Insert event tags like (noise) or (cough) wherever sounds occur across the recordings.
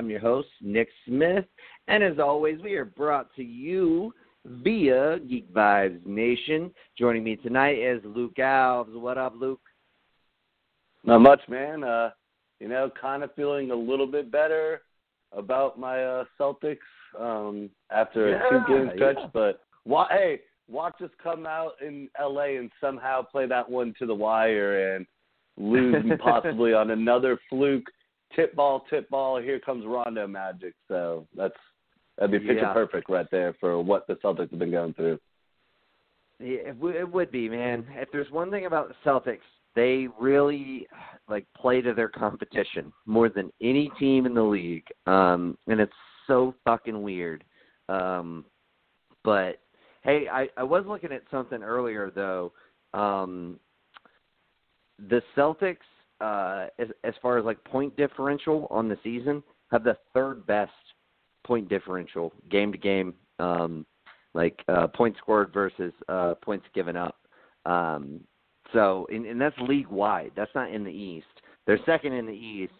I'm your host, Nick Smith, and as always, we are brought to you via Geek Vibes Nation. Joining me tonight is Luke Alves. What up, Luke? Not much, man. Uh, you know, kind of feeling a little bit better about my uh, Celtics um, after a two-game stretch. yeah. But wa- hey, watch us come out in LA and somehow play that one to the wire and lose (laughs) possibly on another fluke tip ball, tip ball. Here comes Rondo Magic. So that's that'd be picture Yeah. perfect right there for what the Celtics have been going through. Yeah, it, it would be, man. If there's one thing about the Celtics, they really like play to their competition more than any team in the league, um, and it's so fucking weird. Um, but hey, I, I was looking at something earlier though. Um, the Celtics, uh, as as far as like point differential on the season, have the third best point differential game to game. Um, like uh, points scored versus uh, points given up. Um, so, and, and that's league wide. That's not in the East. They're second in the East.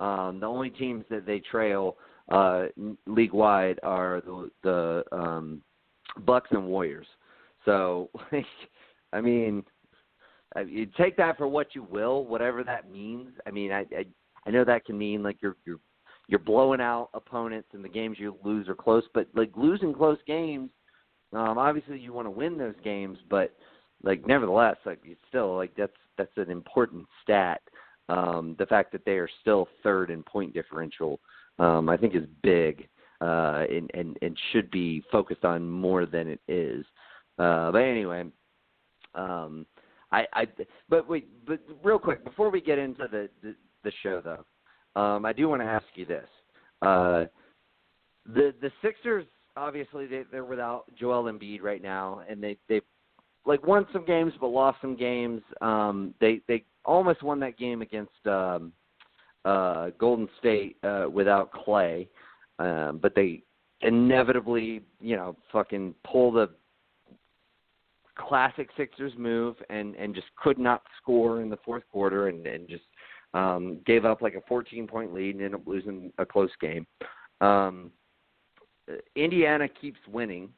Um, the only teams that they trail uh, league wide are the, the um, Bucks and Warriors. So, (laughs) like, I mean, I- you take that for what you will, whatever that means. I mean, I I, I know that can mean like you're you're you're blowing out opponents and the games you lose are close, but like losing close games um, obviously, you want to win those games, but like nevertheless, like it's still like that's that's an important stat. Um, the fact that they are still third in point differential, um, I think, is big uh, and, and and should be focused on more than it is. Uh, but anyway, um, I, I but wait, but real quick before we get into the the, the show though, um, I do want to ask you this. Uh, the the Sixers obviously they they're without Joel Embiid right now, and they they like won some games but lost some games. Um, they they almost won that game against um, uh, Golden State uh, without Clay, um, but they inevitably you know fucking pull the classic Sixers move and and just could not score in the fourth quarter and and just um gave up like a 14 point lead and ended up losing a close game. Um Indiana keeps winning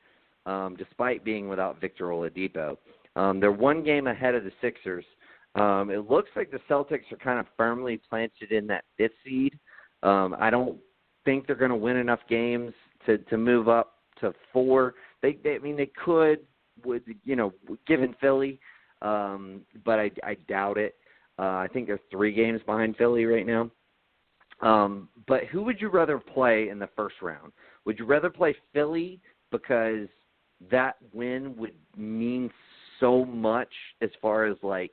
um despite being without Victor Oladipo. Um they're one game ahead of the Sixers. Um it looks like the Celtics are kind of firmly planted in that fifth seed. Um I don't think they're going to win enough games to to move up to 4. They, they I mean they could with you know given Philly, um, but I, I doubt it. Uh, I think they're three games behind Philly right now. Um, but who would you rather play in the first round? Would you rather play Philly because that win would mean so much as far as like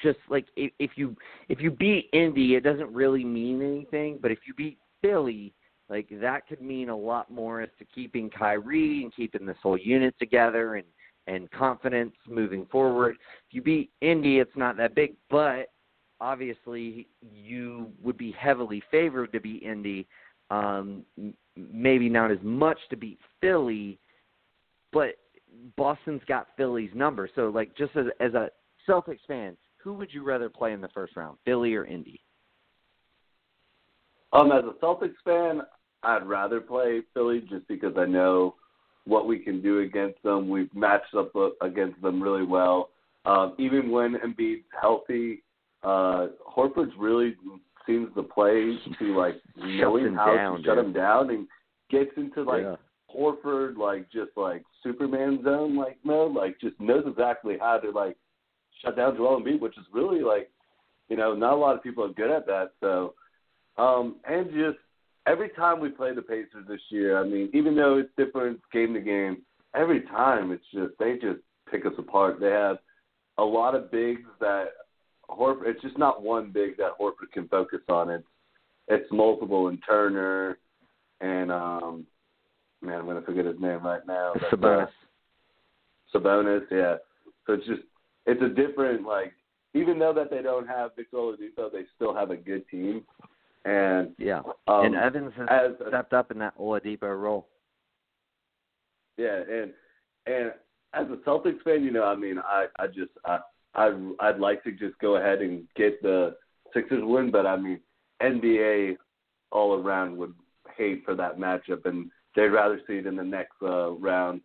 just like if, if you if you beat Indy, it doesn't really mean anything. But if you beat Philly, like that could mean a lot more as to keeping Kyrie and keeping this whole unit together and and confidence moving forward. If you beat Indy, it's not that big, but obviously you would be heavily favored to beat Indy. Um, maybe not as much to beat Philly, but Boston's got Philly's number. So, like, just as as a Celtics fan, who would you rather play in the first round, Philly or Indy? Um, as a Celtics fan, I'd rather play Philly just because I know what we can do against them. We've matched up uh, against them really well. Um, even when Embiid's healthy, uh, Horford's really seems to play to like knowing how down, to shut dude. him down and gets into like Yeah. Horford like just like Superman zone like mode, like just knows exactly how to like shut down Joel Embiid, which is really like you know not a lot of people are good at that. So um, and just every time we play the Pacers this year, I mean, even though it's different game to game, every time it's just they just pick us apart. They have a lot of bigs that Horford. It's just not one big that Horford can focus on. It's it's multiple and Turner and um man, I'm gonna forget his name right now. Sabonis. Uh, Sabonis, yeah. So it's just it's a different like even though that they don't have Victor Oladipo, they still have a good team. And yeah, um, and Evans has as, stepped up in that Oladipo role. Yeah, and and as a Celtics fan, you know, I mean, I I just I I I'd like to just go ahead and get the Sixers win, but I mean, NBA all around would hate for that matchup, and they'd rather see it in the next uh, round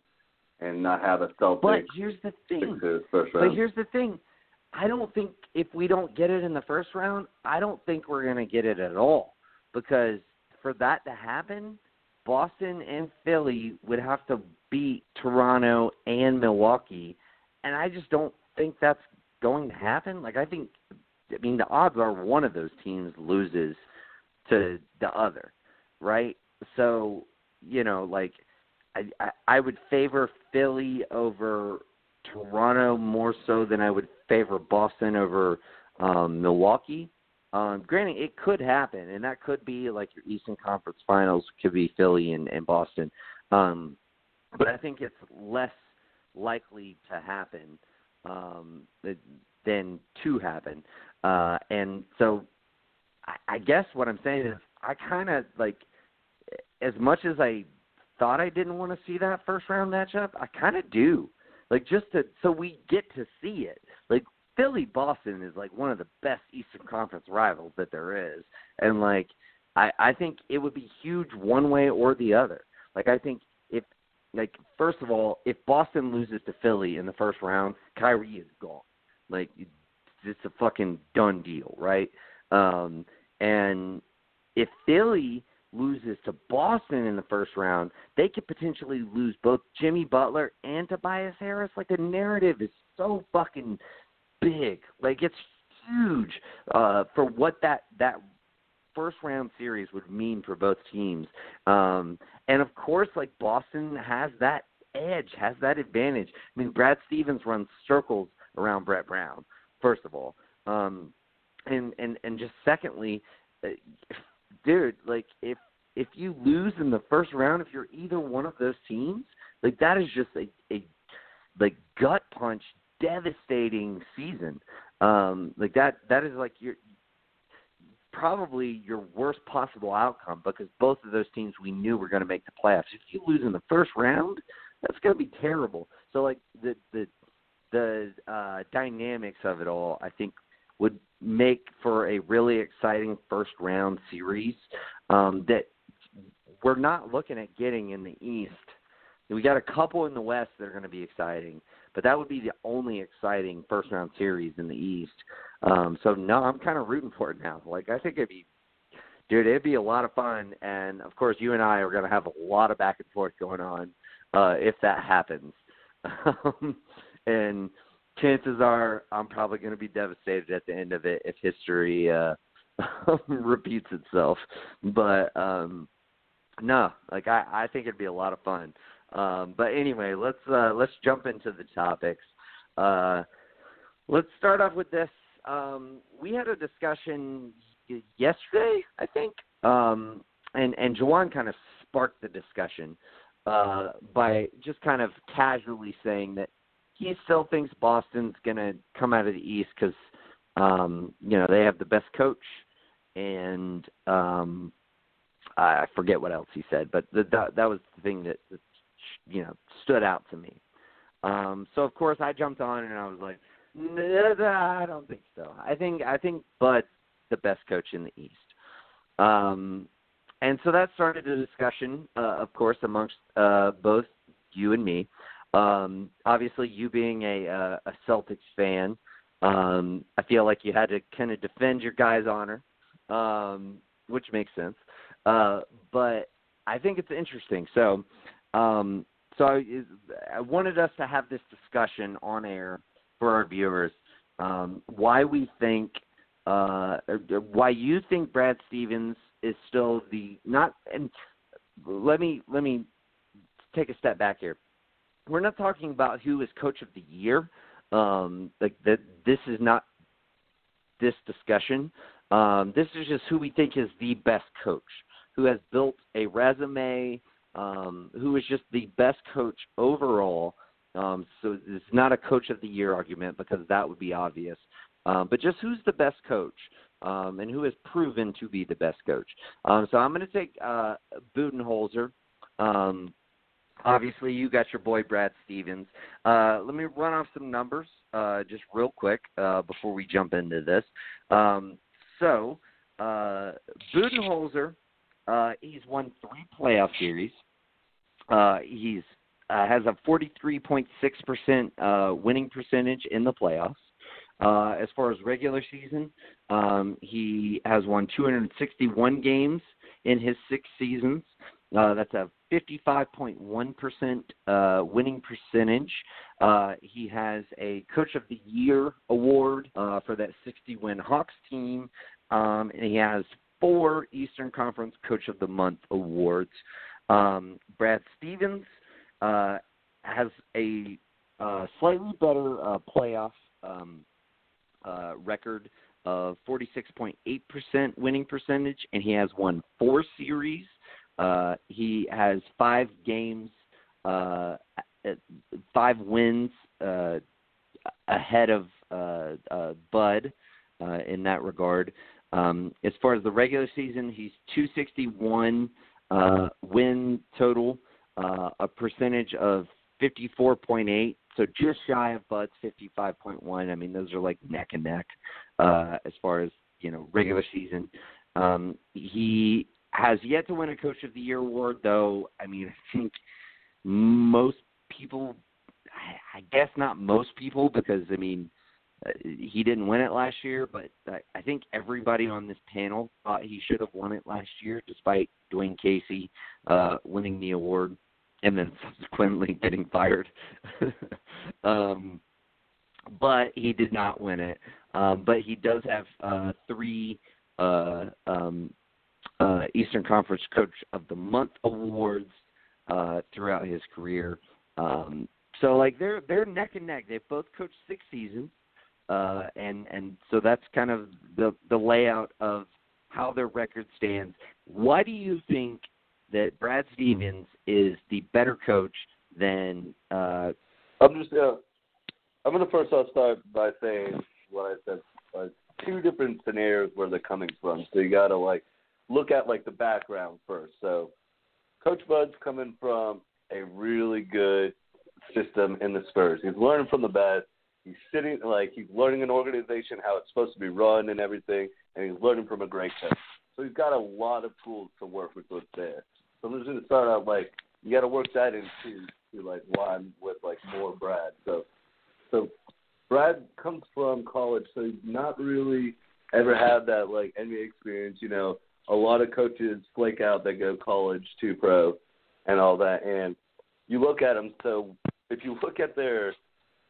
and not have a Celtics. But here's the thing. Sixers first round. But here's the thing. I don't think if we don't get it in the first round, I don't think we're going to get it at all because for that to happen, Boston and Philly would have to beat Toronto and Milwaukee, and I just don't think that's going to happen. Like I think, I mean, the odds are one of those teams loses to the other, right? So you know, like I I, I would favor Philly over Toronto more so than I would favor Boston over um, Milwaukee. Um, granted, it could happen, and that could be like your Eastern Conference Finals could be Philly and, and Boston. Um, but I think it's less likely to happen um, than to happen. Uh, and so, I, I guess what I'm saying is, I kind of like, as much as I thought I didn't want to see that first round matchup, I kind of do. Like just to so we get to see it. Like Philly Boston is like one of the best Eastern Conference rivals that there is, and like I I think it would be huge one way or the other. Like I think if like first of all, if Boston loses to Philly in the first round, Kyrie is gone. Like it's a fucking done deal, right? Um, and if Philly loses to Boston in the first round, they could potentially lose both Jimmy Butler and Tobias Harris. Like the narrative is so fucking big. Like it's huge uh, for what that that first round series would mean for both teams. Um, and of course, like Boston has that edge, has that advantage. I mean, Brad Stevens runs circles around Brett Brown. First of all, um, and and and just secondly, uh, dude, like if if you lose in the first round, if you're either one of those teams, like that is just a, a like gut punch devastating season. Um, like that that is like your probably your worst possible outcome because both of those teams we knew were going to make the playoffs. If you lose in the first round, that's going to be terrible. So like the the the uh, dynamics of it all, I think, would make for a really exciting first round series um, that we're not looking at getting in the East. We got a couple in the West that are going to be exciting, but that would be the only exciting first round series in the East. Um, so no, I'm kind of rooting for it now. Like I think it'd be, dude, it'd be a lot of fun, and of course you and I are going to have a lot of back and forth going on uh, if that happens. Um, (laughs) and chances are I'm probably going to be devastated at the end of it if history uh, (laughs) repeats itself. But um, no, like I, I think it'd be a lot of fun. Um, but anyway, let's uh, let's jump into the topics. Uh, let's start off with this. Um, we had a discussion yesterday, I think, um, and and Jawan kind of sparked the discussion uh, by just kind of casually saying that he still thinks Boston's going to come out of the East because um, you know they have the best coach, and um, I forget what else he said, but the, that that was the thing that, that you know stood out to me. Um, so of course I jumped on and I was like, I don't think so. I think I think Bud's the best coach in the East. Um, and so that started a discussion, uh, of course, amongst uh, both you and me. Um, obviously, you being a, uh, a Celtics fan, um, I feel like you had to kind of defend your guy's honor, um, which makes sense. Uh, but I think it's interesting. So Um, so I, I wanted us to have this discussion on air for our viewers. Um, why we think, uh, why you think Brad Stevens is still the not. And let me let me take a step back here. We're not talking about who is coach of the year. Um, like that, this is not this discussion. Um, this is just who we think is the best coach, who has built a resume, um, who is just the best coach overall. Um, so it's not a coach of the year argument because that would be obvious. Um, but just who's the best coach um, and who has proven to be the best coach. Um, so I'm going to take uh, Budenholzer. Um, obviously, you got your boy Brad Stevens. Uh, let me run off some numbers uh, just real quick uh, before we jump into this. Um, so uh, Budenholzer, uh, he's won three playoff series. Uh, he's uh, has a 43.6% uh, winning percentage in the playoffs. Uh, as far as regular season, um, he has won 261 games in his six seasons. Uh, that's a 55.1% uh, winning percentage. Uh, he has a Coach of the Year award uh, for that 60 win Hawks team. Um, and he has four Eastern Conference Coach of the Month awards. Um, Brad Stevens uh, has a uh, slightly better uh, playoff um, uh, record of 46.8% winning percentage, and he has won four series. Uh, he has five games, uh, five wins ahead of Bud in that regard. Um, as far as the regular season, he's 261 uh, win total, uh, a percentage of 54.8, so just shy of Bud's 55.1. I mean, those are like neck and neck uh, as far as you know regular season. Um, he has yet to win a Coach of the Year award, though. I mean, (laughs) I think most people, I guess not most people, because I mean, he didn't win it last year, but I, I think everybody on this panel thought he should have won it last year, despite Dwayne Casey uh, winning the award and then (laughs) subsequently getting fired. (laughs) um, but he did not win it. Um, but he does have uh, three uh, um, uh, Eastern Conference Coach of the Month awards uh, throughout his career. Um, so like they're they're neck and neck. They've both coached six seasons, uh, and and so that's kind of the the layout of how their record stands. Why do you think that Brad Stevens is the better coach than? Uh, I'm just uh, I'm gonna first I'll start by saying what I said. Uh, two different scenarios where they're coming from. So you gotta like look at like the background first. So Coach Bud's coming from a really good system in the Spurs. He's learning from the best. He's sitting like he's learning an organization how it's supposed to be run and everything, and he's learning from a great coach. So he's got a lot of tools to work with what's there. So I'm just gonna start out like you got to work that into to like why I'm with like more Brad. So so Brad comes from college, so he's not really ever had that like NBA experience. You know, a lot of coaches flake out that go college to pro and all that. And you look at them. So if you look at their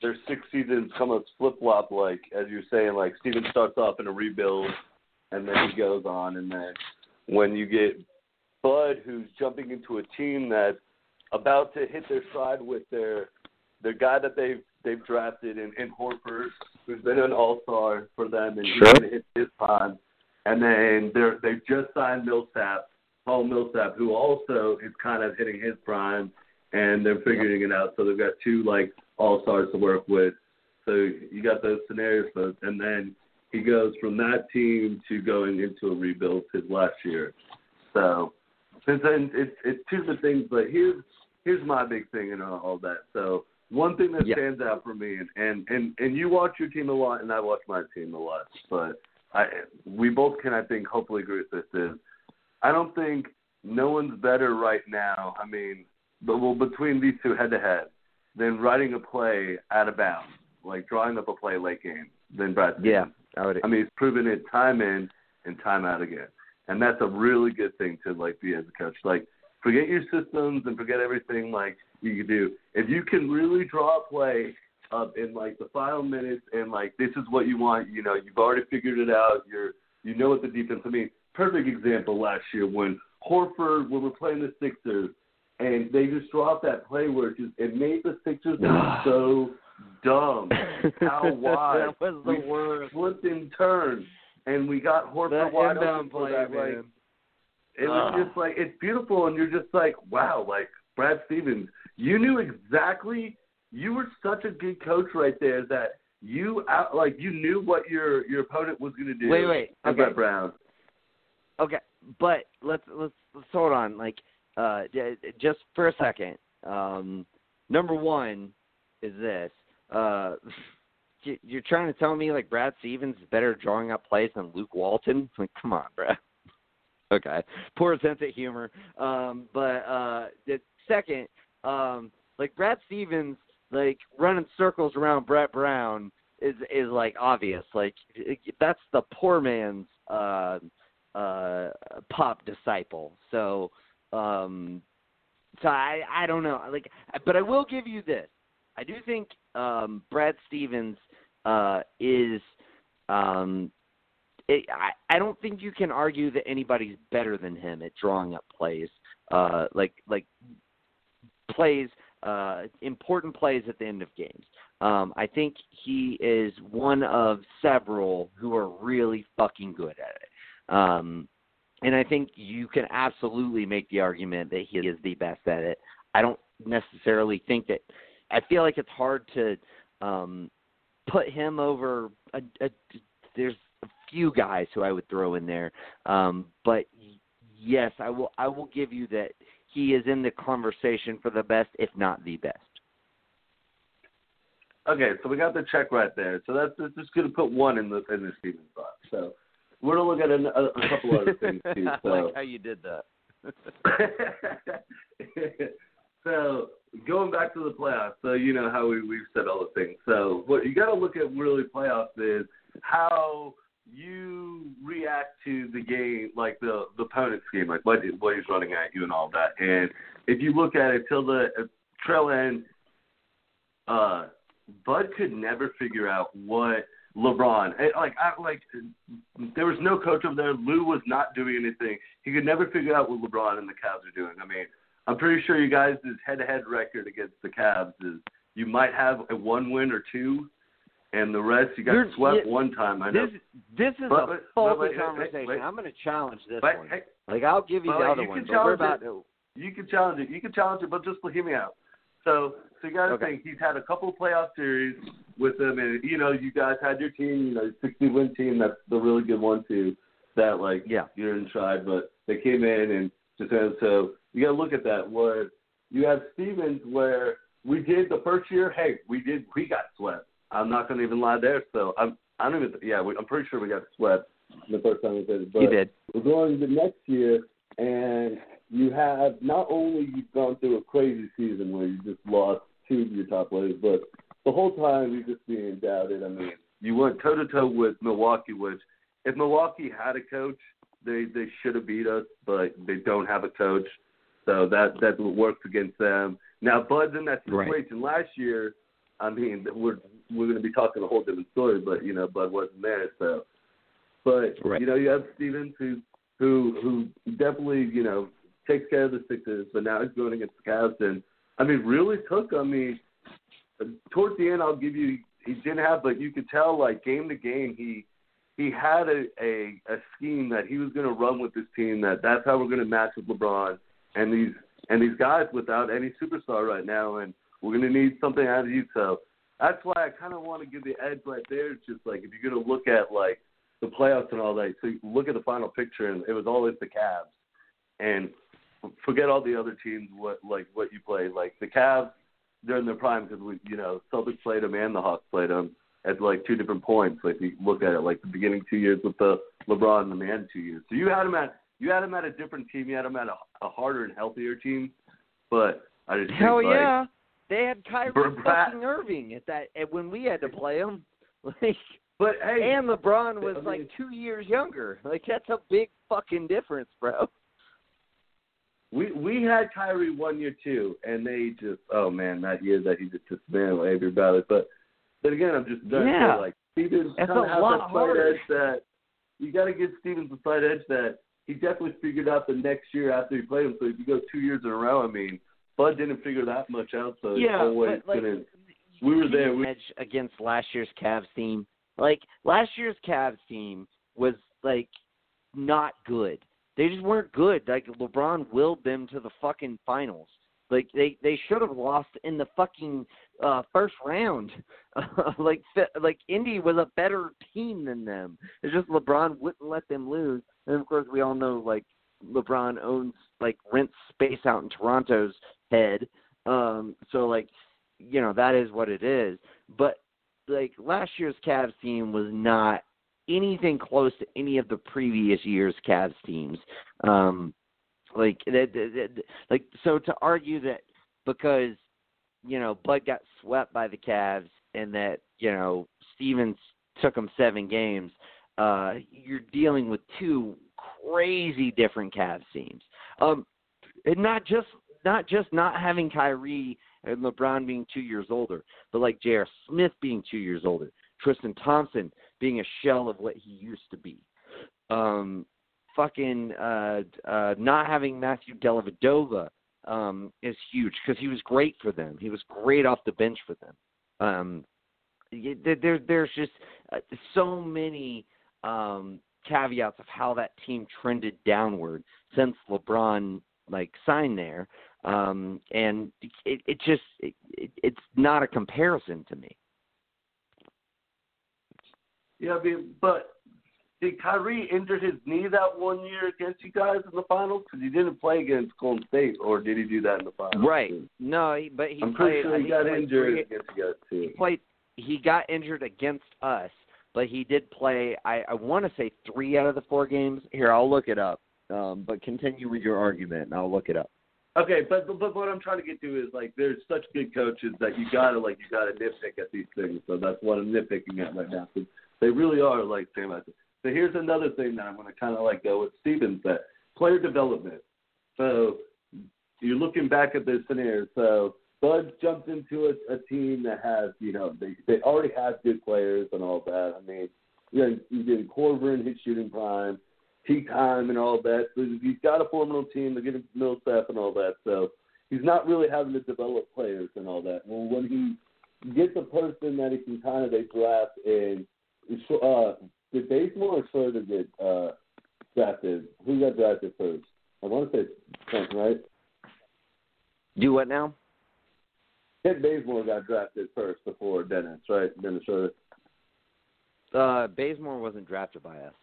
their six seasons, come up flip flop. Like as you're saying, like Steven starts off in a rebuild, and then he goes on, and then when you get Bud, who's jumping into a team that's about to hit their stride with their their guy that they've they've drafted in, in Horford, who's been an All Star for them, and sure. he's going to hit his prime. And then they're they've just signed Millsap, Paul Millsap, who also is kind of hitting his prime, and they're figuring it out. So they've got two like All Stars to work with. So you got those scenarios, folks. and then he goes from that team to going into a rebuild his last year. So then it's it's two the things, but here's here's my big thing and all, all that. So one thing that Yeah. stands out for me, and, and and and you watch your team a lot, and I watch my team a lot, but I we both can I think hopefully agree with this is I don't think no one's better right now. I mean, but well between these two head to head than writing a play out of bounds, like drawing up a play late game than Brad. Stevens. yeah, I would. I mean, he's proven it time in and time out again, and that's a really good thing to like be as a coach. Like forget your systems and forget everything like you can do. If you can really draw a play up in like the final minutes and like this is what you want, you know, you've already figured it out. You're you know what the defense. I mean, perfect example last year when Horford when we're playing the Sixers and they just dropped that play where it just it made the Sixers look (sighs) so dumb. How (laughs) wide that was the we worst. flipped and turned and we got Horford That wide open for play, that man. like it was Ugh. just like it's beautiful, and you're just like, wow, like Brad Stevens, you knew exactly. You were such a good coach right there that you out like you knew what your your opponent was going to do. Wait, wait, okay. Brett Brown. Okay, but let's let's let's hold on. Like, uh, just for a second. Um, number one is this. Uh, (laughs) you- you're trying to tell me like Brad Stevens is better drawing up plays than Luke Walton? (laughs) Like, come on, Brad. (laughs) Okay, poor sense of humor. Um, but uh, the second, um, like Brad Stevens, like running circles around Brett Brown is is like obvious. Like it, that's the poor man's uh, uh, pop disciple. So, um, so I I don't know. Like, but I will give you this. I do think um, Brad Stevens uh, is. Um, it, I I don't think you can argue that anybody's better than him at drawing up plays. Uh, like like plays uh, important plays at the end of games. Um, I think he is one of several who are really fucking good at it. Um, and I think you can absolutely make the argument that he is the best at it. I don't necessarily think that. I feel like it's hard to um, put him over. A, a, there's a few guys who I would throw in there, um, but yes, I will. I will give you that he is in the conversation for the best, if not the best. Okay, so we got the check right there. So that's, just going to put one in the in the Stevens box. So we're gonna look at a, a, a couple other (laughs) things too. I like how you did that. (laughs) so going back to the playoffs, so you know how we we've said all the things. So what you got to look at really playoffs is how you react to the game, like the the opponent's game, like what what he's running at you and all that. And if you look at it till the uh, trail end, uh, Bud could never figure out what LeBron. It, like I like there was no coach over there. Lue was not doing anything. He could never figure out what LeBron and the Cavs are doing. I mean, I'm pretty sure you guys' head-to-head record against the Cavs is you might have a one win or two, and the rest you got You're- swept yeah, one time. I know. This this is But- a faulty but wait, wait, conversation. I'm going to challenge this one. hey, Like I'll give you the other you one, can about challenge to. you can challenge it. You can challenge it, but just hear me out. So, so you got to Okay. think he's had a couple of playoff series with them, and you know you guys had your team, you know, 60 win team. That's the really good one too. That like Yeah. you're in tried, but they came in and just and so you got to look at that. Where you have Stevens, where we did the first year. Hey, we did. We got swept. I'm not going to even lie there. So I'm. I don't even. Yeah, we, I'm pretty sure we got swept the first time we did it. But You did. we're going to the next year, and you have not only you've gone through a crazy season where you just lost two of your top players, but the whole time you're just being doubted. I mean, you went toe to toe with Milwaukee, which if Milwaukee had a coach, they they should have beat us, but they don't have a coach, so that that works against them. Now Bud's in that Right. situation last year. I mean, we're we're going to be talking a whole different story, but you know, Bud wasn't there, so. But Right. you know, you have Stevens who who who definitely you know takes care of the Sixers, but now he's going against the Cavs, and I mean, really took. I mean, towards the end, I'll give you he didn't have, but you could tell like game to game, he he had a a, a scheme that he was going to run with this team. That that's how we're going to match with LeBron and these and these guys without any superstar right now, and we're going to need something out of you. So that's why I kind of want to give the edge right there. Just like if you're going to look at like the playoffs and all that, so you look at the final picture, and it was always the Cavs, and forget all the other teams. What like what you played, like the Cavs during their prime because we, you know, Celtics played them and the Hawks played them at like two different points. Like you look at it, like the beginning two years with the LeBron and the man two years. So you had them at you had them at a different team. You had them at a, a harder and healthier team. But I just Hell think, like, yeah. They had Kyrie Brad- fucking Irving at that at when we had to play them. (laughs) Like But hey, and LeBron was I mean- like two years younger. Like that's a big fucking difference, bro. We we had Kyrie one year too, and they just oh man, that year that he just dismantled Avery Bradley. But then again, I'm just done. Yeah. Like Stevens kind of has that slight edge that you got to give Stevens a slight edge that he definitely figured out the next year after he played him. So if you go two years in a row, I mean, Bud didn't figure that much out, so yeah, always but like gonna. We were there. We, edge against last year's Cavs team. Like last year's Cavs team was like not good. They just weren't good. Like LeBron willed them to the fucking finals. Like they they should have lost in the fucking uh first round. (laughs) like like Indy was a better team than them. It's just LeBron wouldn't let them lose. And of course we all know like LeBron owns like rents space out in Toronto's head. Um so like you know that is what it is. But like last year's Cavs team was not anything close to any of the previous year's Cavs teams. Um, like that, that, that, like so to argue that because you know Bud got swept by the Cavs and that you know Stevens took them seven games, uh, you're dealing with two crazy different Cavs teams. Um, and not just not just not having Kyrie and LeBron being two years older, but like J.R. Smith being two years older, Tristan Thompson being a shell of what he used to be. Um, fucking uh, uh, not having Matthew Dellavedova um, is huge because he was great for them. He was great off the bench for them. Um, there- there's just uh, so many um, caveats of how that team trended downward since LeBron like signed there, um, and it, it just it, it, it's not a comparison to me. Yeah, I mean, but did Kyrie injure his knee that one year against you guys in the finals? Because he didn't play against Golden State, or did he do that in the finals? Right? No, he, but he I'm played. pretty sure he got injured three- against you guys too. he played he got injured against us, but he did play I, I wanna say three out of the four games. Here, I'll look it up. Um, but continue with your argument and I'll look it up. Okay, but, but but what I'm trying to get to is like there's such good coaches that you gotta like you gotta nitpick at these things. So that's what I'm nitpicking at right now. They really are like Sam. I. So here's another thing that I'm gonna kind of like go with Stevens that player development. So you're looking back at this scenario. So Bud jumped into a, a team that has you know they they already have good players and all that. I mean, you know, you did Korver in his shooting prime peak time and all that. So he's got a formidable team. They're getting Millsap and all that. So he's not really having to develop players and all that. Well, when he gets a person that he can kind of draft and uh, did Bazemore or Schroeder get uh, drafted? Who got drafted first? I want to say Trent, right? Do what now? Kent Bazemore got drafted first before Dennis, right? Dennis Schroeder. Uh Bazemore wasn't drafted by us.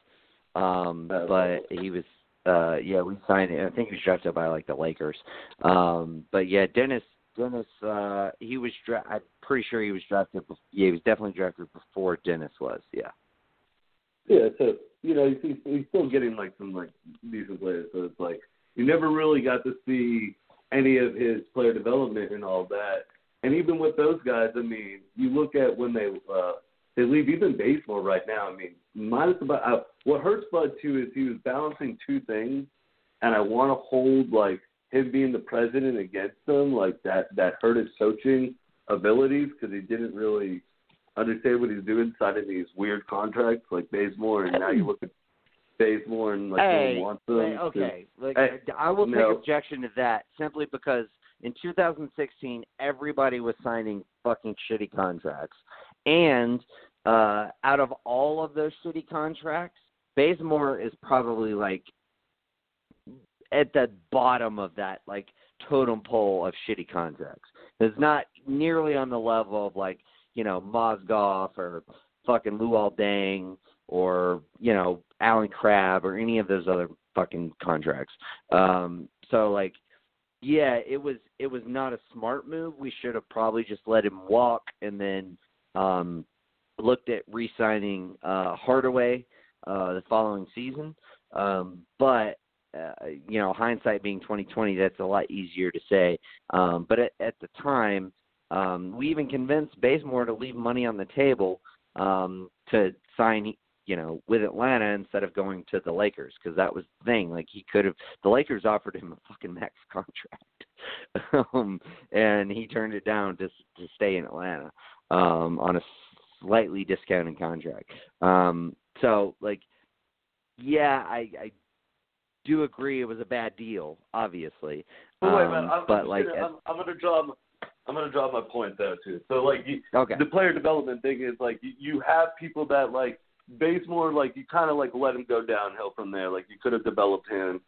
Um Oh, but he was uh yeah, we signed I think he was drafted by like the Lakers. Um but yeah, Dennis Dennis uh he was dra- I'm pretty sure he was drafted yeah, he was definitely drafted before Dennis was. Yeah. Yeah, so you know he's, he's still getting like some like decent players. So it's like you never really got to see any of his player development and all that. And even with those guys, I mean, you look at when they uh, they leave even baseball right now. I mean, minus about uh, what hurts Bud too is he was balancing two things, and I want to hold like him being the president against them, like that that hurt his coaching abilities because he didn't really understand what he's doing, signing these weird contracts like Bazemore, and now you look at Bazemore and like no hey, one wants them. hey, okay. Like Hey, I will no. take objection to that simply because in 2016 everybody was signing fucking shitty contracts, and uh out of all of those shitty contracts, Bazemore is probably like at the bottom of that like totem pole of shitty contracts. It's not nearly on the level of like you know Mozgov or fucking Luol Deng or you know Allen Crabbe or any of those other fucking contracts. Um, so like, yeah, it was it was not a smart move. We should have probably just let him walk and then um, looked at re-signing uh, Hardaway uh, the following season. Um, but uh, you know, hindsight being twenty twenty, that's a lot easier to say. Um, but at, at the time, um, we even convinced Bazemore to leave money on the table um, to sign you know, with Atlanta instead of going to the Lakers because that was the thing. Like he could have, the Lakers offered him a fucking max (laughs) contract, um, and he turned it down to to stay in Atlanta um, on a slightly discounted contract. Um, so like, yeah, I, I do agree it was a bad deal, obviously. But wait, man, Um, I'm, but I'm like, gonna, I'm, I'm gonna draw. my- I'm gonna draw my point there too. So like, you, okay, the player development thing is like you, you have people that like Bazemore, like you kind of like let him go downhill from there. Like you could have developed him.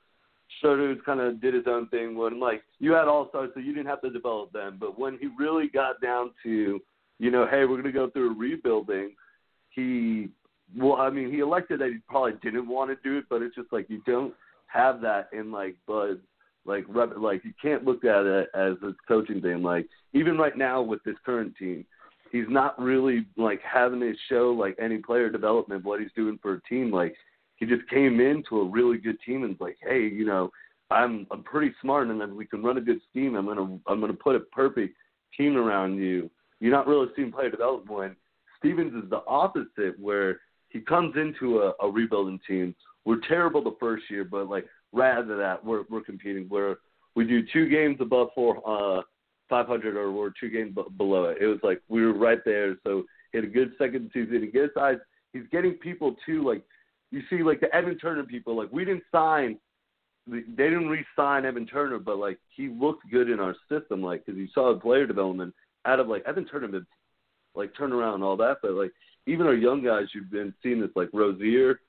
Schroeder kind of did his own thing. When like you had all stars, so you didn't have to develop them. But when he really got down to, you know, hey, we're gonna go through a rebuilding, he, well, I mean, he elected that he probably didn't want to do it, but it's just like you don't have that in like Bud. Like, rep, like you can't look at it as a coaching thing. Like, even right now with this current team, he's not really like having to show like any player development what he's doing for a team. Like he just came into a really good team and was like, hey, you know, I'm I'm pretty smart and then we can run a good scheme. I'm gonna I'm gonna put a perfect team around you. You're not really seeing player development Stevens is the opposite where he comes into a, a rebuilding team. We're terrible the first year, but like right after that we're we're competing We're we do two games above four uh 500 or we're two games b- below it. It was like we were right there. So he had a good second season. He gets eyes. He's getting people too. Like you see, like the Evan Turner people. Like we didn't sign. They didn't re-sign Evan Turner, but like he looked good in our system. Like because you saw the player development out of like Evan Turner been like turn around and all that. But like even our young guys, you've been seeing this like Rozier,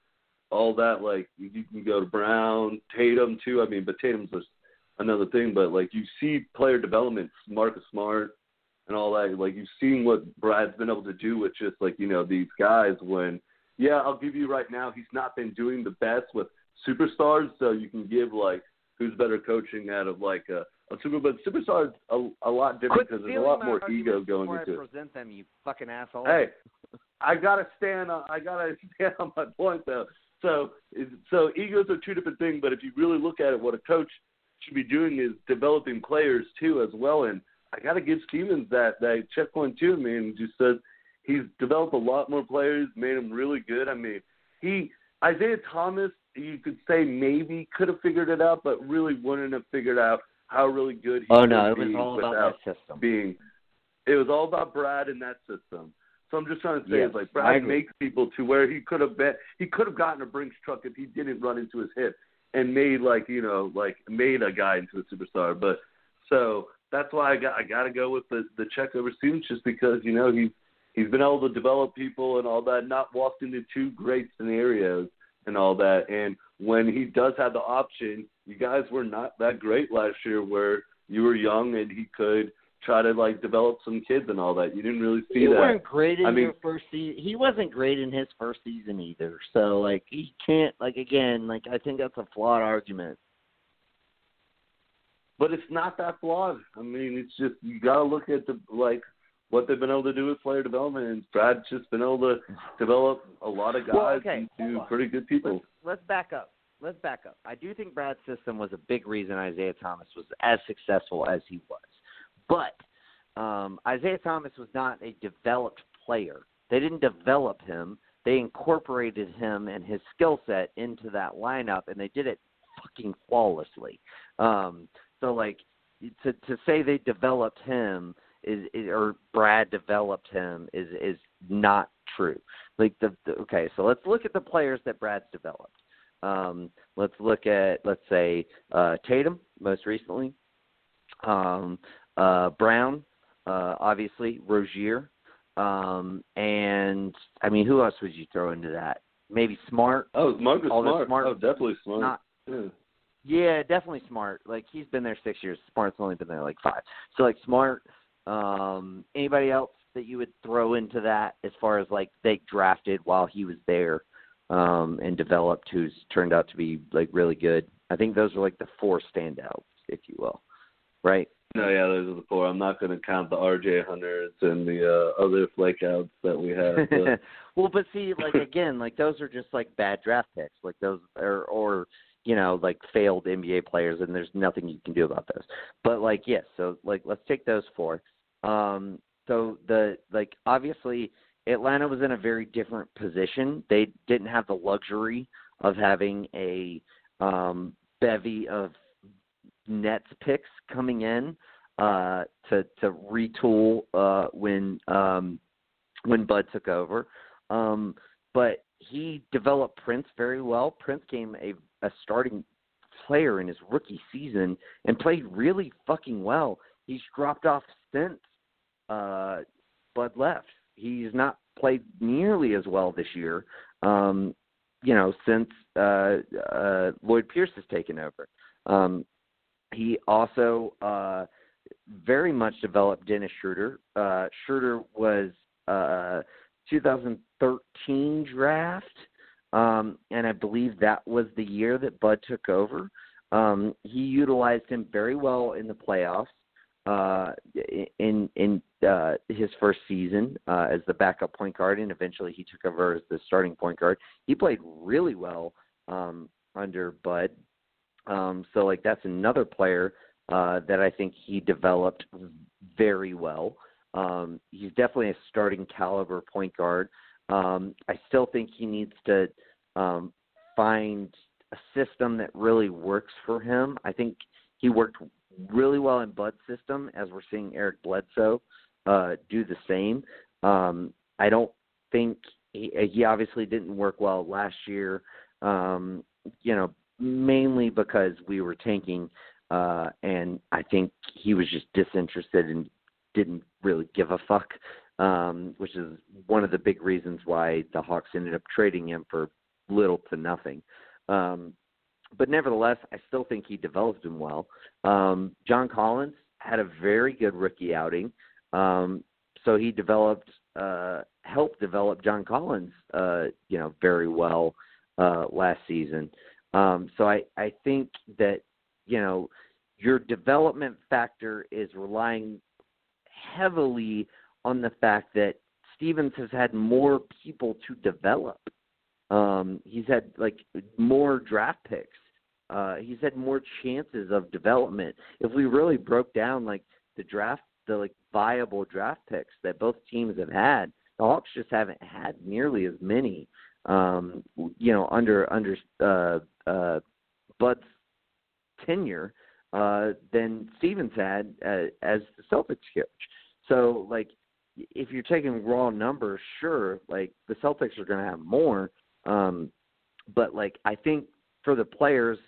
all that. Like you can go to Brown, Tatum too. I mean, but Tatum's just another thing, but like you see player development, Marcus Smart, and all that. Like you've seen what Brad's been able to do with just like you know these guys. When yeah, I'll give you right now, he's not been doing the best with superstars. So you can give like who's better coaching out of like a, a super, but superstars a, a lot different because there's a lot more ego going into I it. present them, you fucking asshole. Hey, I gotta stand on. I gotta (laughs) stand on my point though. So, so egos are two different things. But if you really look at it, what a coach should be doing is developing players too as well. And I gotta give Stevens that that checkpoint too. I mean, just says he's developed a lot more players, made them really good. I mean, he Isaiah Thomas, you could say maybe could have figured it out, but really wouldn't have figured out how really good he oh no, it was all about that system. being it was all about Brad and that system. So I'm just trying to say Yes, is like Brad makes people to where he could have been he could have gotten a Brinks truck if he didn't run into his hip and made like, you know, like made a guy into a superstar. But so that's why I got I gotta go with the the check over Stevens just because, you know, he's he's been able to develop people and all that, not walked into two great scenarios and all that. And when he does have the option, you guys were not that great last year where you were young and he could try to like develop some kids and all that. You didn't really see you that. weren't great in I mean- your first season. He wasn't great in his first season either. So like he can't like again like I think that's a flawed argument. But it's not that flawed. I mean, it's just you got to look at the like what they've been able to do with player development, and Brad's just been able to develop a lot of guys Well, okay, into pretty good people. Let's, let's back up. Let's back up. I do think Brad's system was a big reason Isaiah Thomas was as successful as he was. But um, Isaiah Thomas was not a developed player. They didn't develop him. They incorporated him and his skill set into that lineup, and they did it fucking flawlessly. Um, so, like, to to say they developed him is, is or Brad developed him is is not true. Like the, the okay, so let's look at the players that Brad's developed. Um, let's look at let's say uh, Tatum most recently, um, uh, Brown, uh, obviously Rozier, um, and I mean who else would you throw into that? Maybe Smart. Oh, Marcus Although Smart. Smart- Oh, definitely Smart. Not yeah. yeah, definitely Smart. Like he's been there six years. Smart's only been there like five. So like Smart. Um, anybody else that you would throw into that as far as like they drafted while he was there um, and developed, who's turned out to be like really good. I think those are like the four standouts, if you will. Right? No, yeah, those are the four. I'm not going to count the RJ Hunters and the uh, other flake outs that we have. But (laughs) well, but see, like (laughs) again, like those are just like bad draft picks. Like those are or you know, like failed NBA players and there's nothing you can do about those. But like yes, so like let's take those four. Um so the like obviously Atlanta was in a very different position. They didn't have the luxury of having a um, bevy of Nets picks coming in uh, to to retool uh, when um, when Bud took over. Um, but he developed Prince very well. Prince came a, a starting player in his rookie season and played really fucking well. He's dropped off since uh, Bud left. He's not played nearly as well this year. Um, you know, since uh, uh, Lloyd Pierce has taken over. Um, he also uh, very much developed Dennis Schroeder. Uh, Schroeder was uh, 2013 draft, um, and I believe that was the year that Bud took over. Um, he utilized him very well in the playoffs uh, in in uh, his first season uh, as the backup point guard, and eventually he took over as the starting point guard. He played really well um, under Bud. Um, so like that's another player uh, that I think he developed very well. Um, he's definitely a starting caliber point guard. Um, I still think he needs to um, find a system that really works for him. I think he worked really well in Bud's system, as we're seeing Eric Bledsoe uh, do the same. Um, I don't think he, he obviously didn't work well last year. Um, you know, mainly because we were tanking, uh, and I think he was just disinterested and didn't really give a fuck. Um, which is one of the big reasons why the Hawks ended up trading him for little to nothing. Um, but nevertheless, I still think he developed him well. Um, John Collins had a very good rookie outing, um, so he developed, uh, helped develop John Collins, uh, you know, very well uh, last season. Um, so I, I think that you know your development factor is relying heavily on the fact that Stevens has had more people to develop. Um, he's had like more draft picks. Uh, he's had more chances of development. If we really broke down like the draft, the like viable draft picks that both teams have had, the Hawks just haven't had nearly as many. Um, you know, under under uh, uh, Bud's tenure uh, than Stevens had uh, as the Celtics coach. So, like, if you're taking raw numbers, sure, like the Celtics are going to have more, um, but like I think for the players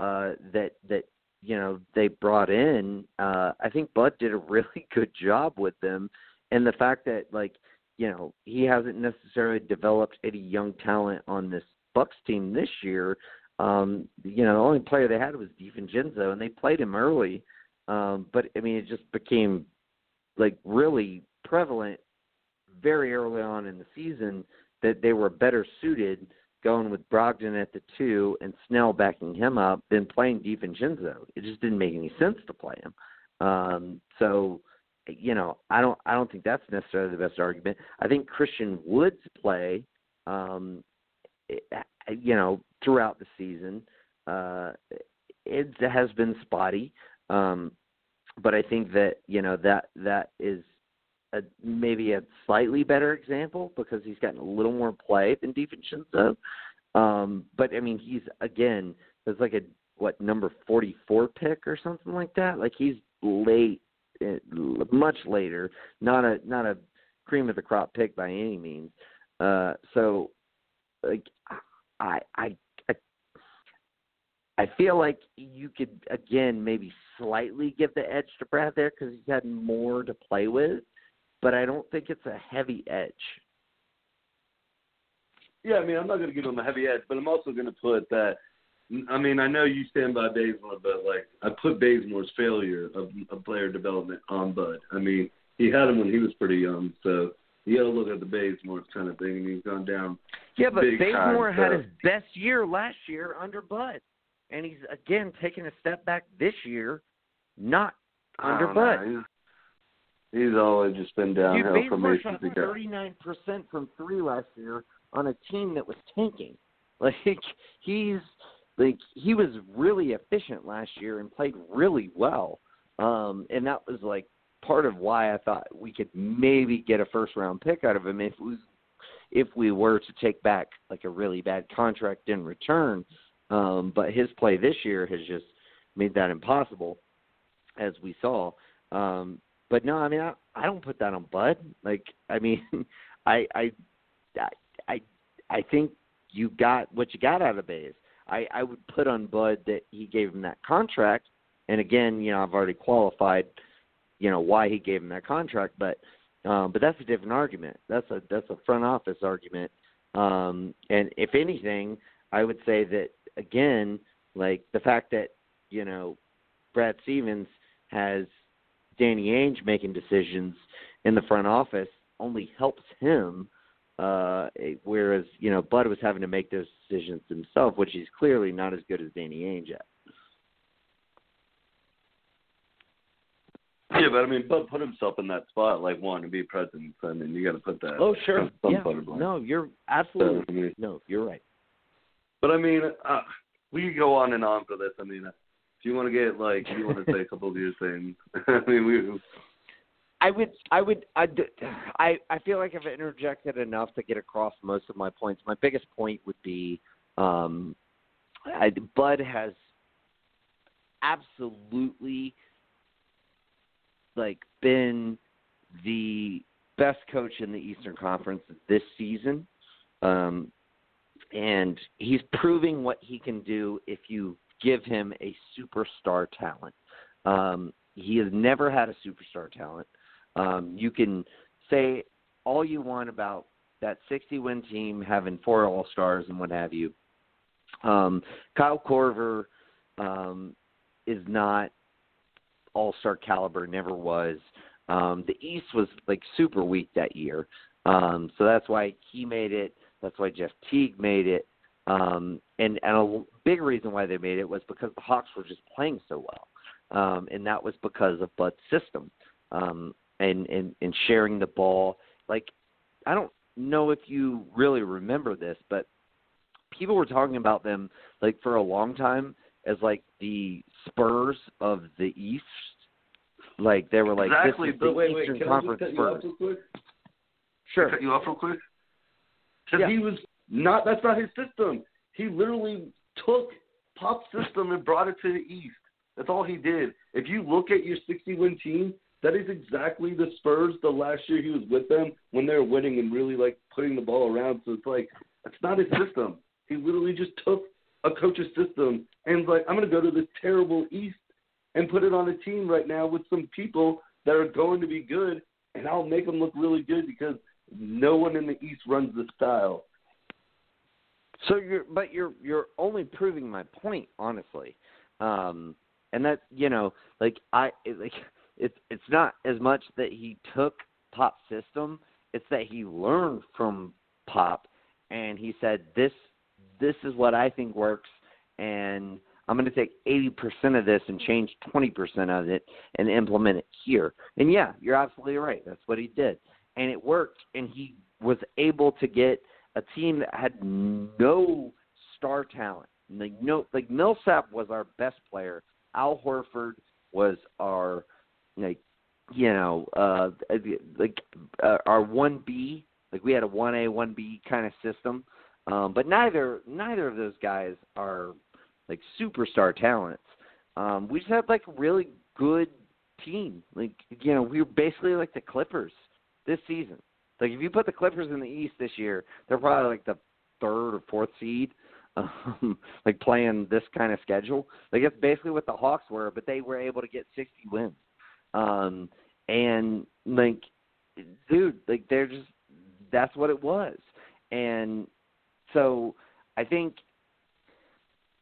uh, that that you know they brought in, uh, I think Bud did a (laughs) really good job with them, and the fact that like you know he hasn't necessarily developed any young talent on this Bucks team this year. Um, you know, the only player they had was DiVincenzo, and they played him early. Um, but I mean, it just became like really prevalent very early on in the season that they were better suited going with Brogdon at the two and Snell backing him up than playing DiVincenzo. It just didn't make any sense to play him. Um, so, you know, I don't I don't think that's necessarily the best argument. I think Christian Wood's play, um, you know, throughout the season, uh, it has been spotty. Um, but I think that you know that that is a, maybe a slightly better example because he's gotten a little more play than DiVincenzo. Um, but I mean, he's again, it's like a what number forty four pick or something like that. Like he's late, eh, much later. Not a not a cream of the crop pick by any means. Uh, so, like, I I I feel like you could again maybe slightly give the edge to Brad there because he's had more to play with but I don't think it's a heavy edge. Yeah, I mean, I'm not going to give him a heavy edge, but I'm also going to put that. I mean, I know you stand by Bazemore, but like I put Bazemore's failure of, of player development on Bud. I mean, he had him when he was pretty young, so you got to look at the Bazemore kind of thing, and he's gone down. Yeah, but Bazemore time, had his best year last year under Bud, and he's again taking a step back this year, not under Bud. He's always just been downhill Dude, from shot thirty nine percent from three last year on a team that was tanking. (laughs) Like he's like he was really efficient last year and played really well. Um and that was like part of why I thought we could maybe get a first round pick out of him if we if we were to take back like a really bad contract in return. Um, but his play this year has just made that impossible, as we saw. Um, but no, I mean I, I don't put that on Bud. Like I mean, (laughs) I I I I think you got what you got out of Bays. I I would put on Bud that he gave him that contract, and again, you know I've already qualified, you know why he gave him that contract, but um, but that's a different argument. That's a that's a front office argument. Um, and if anything, I would say that again, like the fact that you know Brad Stevens has Danny Ainge making decisions in the front office only helps him. Uh, whereas you know Bud was having to make those decisions himself, which he's clearly not as good as Danny Ainge at. Yeah, but I mean, Bud put himself in that spot, like wanting to be president. So, I mean, you got to put that. Oh, sure. Yeah. No, you're absolutely. So, I mean, no, you're right. But I mean, uh, we could go on and on for this. I mean, if you want to get like, you want to say a couple of your things. (laughs) I mean, we. I would, I would, I, I, I feel like I've interjected enough to get across most of my points. My biggest point would be, um, I, Bud has absolutely like been the best coach in the Eastern Conference this season. Um, and he's proving what he can do if you give him a superstar talent. Um, he has never had a superstar talent. Um, you can say all you want about that 60 win team having four All Stars and what have you. Um, Kyle Korver um, is not all star caliber, never was. Um, the East was like super weak that year, um, so that's why he made it. That's why Jeff Teague made it, um, and and a big reason why they made it was because the Hawks were just playing so well, um, and that was because of Bud's system um, and and and sharing the ball. Like I don't know if you really remember this, but people were talking about them like for a long time as like the Spurs of the East. Like they were like exactly. this is the wait, Eastern wait, Conference I just cut Spurs. you off real quick? Sure. Cut you off real quick? Because Yeah. he was not. That's not his system. He literally took Pop's system and brought it to the East. That's all he did. If you look at your 60-win team, that is exactly the Spurs. The last year he was with them when they were winning and really like putting the ball around. So it's like that's not his system. He literally just took a coach's system and like, I'm going to go to this terrible East and put it on a team right now with some people that are going to be good, and I'll make them look really good because no one in the East runs the style. So you're, but you're you're only proving my point, honestly. Um, and that you know, like I it, like it's it's not as much that he took Pop's system; it's that he learned from Pop, and he said this this is what I think works, and I'm going to take 80% of this and change 20% of it and implement it here. And yeah, you're absolutely right. That's what he did, and it worked. And he was able to get a team that had no star talent. Like no, like Millsap was our best player. Al Horford was our like you know uh like uh, our one B. Like we had a one A one B kind of system. Um, but neither neither of those guys are like superstar talents. Um, we just had like a really good team. Like you know, we were basically like the Clippers this season. Like if you put the Clippers in the East this year, they're probably like the third or fourth seed. (laughs) Um, like playing this kind of schedule. Like that's basically what the Hawks were, but they were able to get sixty wins. Um and like dude, like they're just that's what it was. And so I think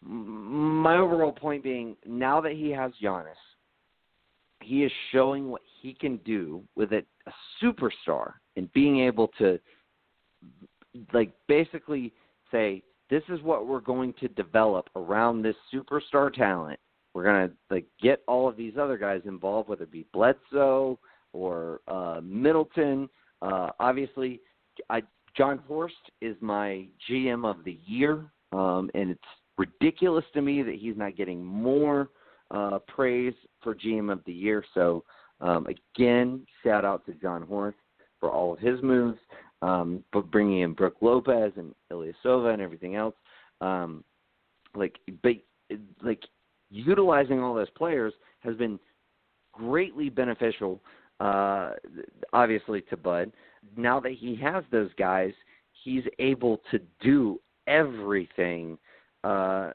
my overall point being now that he has Giannis, he is showing what he can do with it, a superstar and being able to like basically say this is what we're going to develop around this superstar talent. We're gonna like get all of these other guys involved, whether it be Bledsoe or uh, Middleton. Uh, obviously, I, Jon Horst is my GM of the year, um, and it's ridiculous to me that he's not getting more uh, praise for GM of the year. So Um, again, shout out to Jon Horst for all of his moves, um, but bringing in Brook Lopez and Ilyasova and everything else. Um, like, but like utilizing all those players has been greatly beneficial. Uh, obviously to Bud. Now that he has those guys, he's able to do everything uh,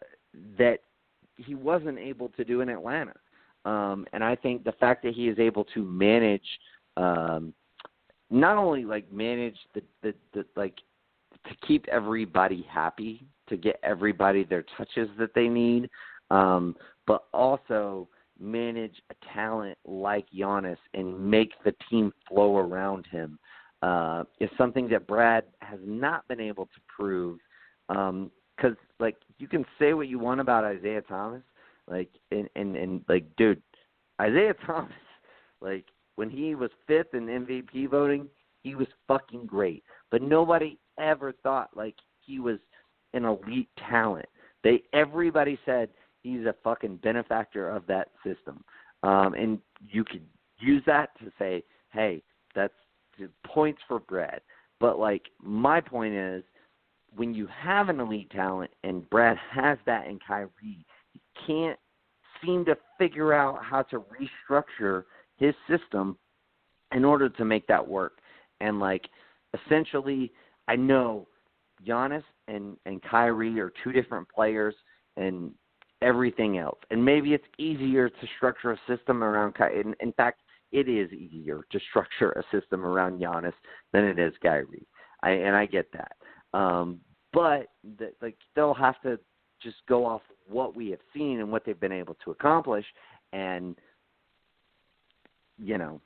that he wasn't able to do in Atlanta. Um, and I think the fact that he is able to manage, um, not only like manage the, the, the like to keep everybody happy, to get everybody their touches that they need, um, but also manage a talent like Giannis and make the team flow around him uh, is something that Brad has not been able to prove. Because, um, like, you can say what you want about Isaiah Thomas, like, and, and and like, dude, Isaiah (laughs) Thomas, like, when he was fifth in MVP voting, he was fucking great. But nobody ever thought like he was an elite talent. They everybody said he's a fucking benefactor of that system. Um, and you could use that to say, hey, that's points for Brad. But like my point is, when you have an elite talent and Brad has that in Kyrie, he can't seem to figure out how to restructure his system in order to make that work. And like essentially, I know Giannis and and Kyrie are two different players, and everything else. And maybe it's easier to structure a system around. In, in fact, it is easier to structure a system around Giannis than it is Kyrie. I, and I get that. Um, but the, like they'll have to just go off what we have seen and what they've been able to accomplish, and you know,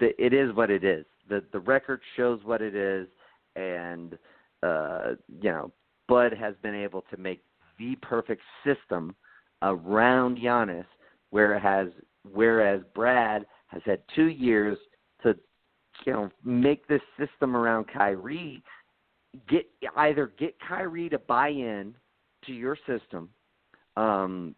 the, it is what it is. the The record shows what it is, and uh, you know, Bud has been able to make the perfect system around Giannis, whereas whereas Brad has had two years to you know make this system around Kyrie get either get Kyrie to buy in to your system, um,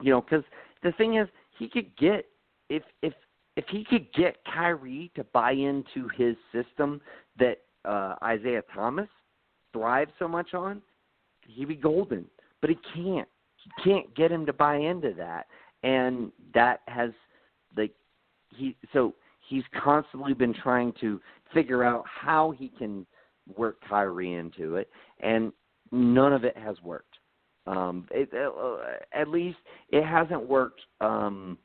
you know, because the thing is he could get if if if he could get Kyrie to buy into his system that uh, Isaiah Thomas thrives so much on, he'd be golden but he can't. He can't get him to buy into that, and that has like he so he's constantly been trying to figure out how he can work Kyrie into it, and none of it has worked. Um, it, uh, at least it hasn't worked um,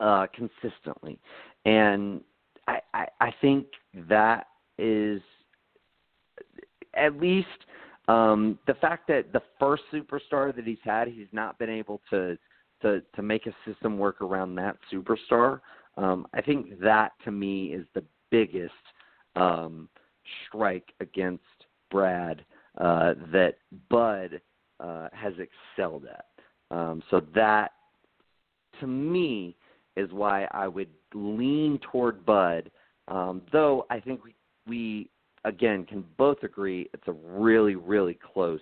uh, consistently, and I, I, I think that is at least um, the fact that the first superstar that he's had, he's not been able to to to make a system work around that superstar. Um, I think that to me is the biggest um, strike against Brad uh, that Bud uh, has excelled at. Um, so that to me is why I would lean toward Bud. Um, though I think we we again can both agree it's a really really close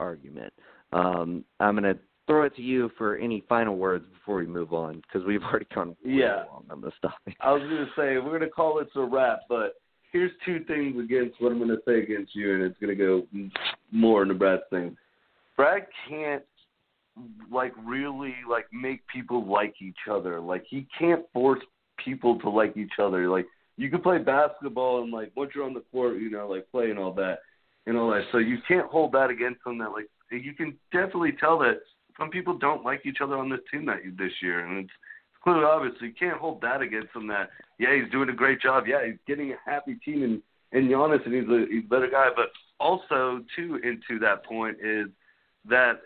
argument. Um, I'm going to throw it to you for any final words before we move on because we've already gone way yeah. long on this topic. I was going to say we're going to call it a wrap, but here's two things against what I'm going to say against you, and it's going to go more into Brad's thing. Brad can't like really like make people like each other. Like he can't force people to like each other. Like you can play basketball and like once you're on the court, you know, like play and all that and all that. So you can't hold that against him. That like you can definitely tell that some people don't like each other on this team that this year, and it's clearly obvious. So you can't hold that against him. That yeah, he's doing a great job. Yeah, he's getting a happy team and and Giannis, and he's a he's a better guy. But also too into that point is that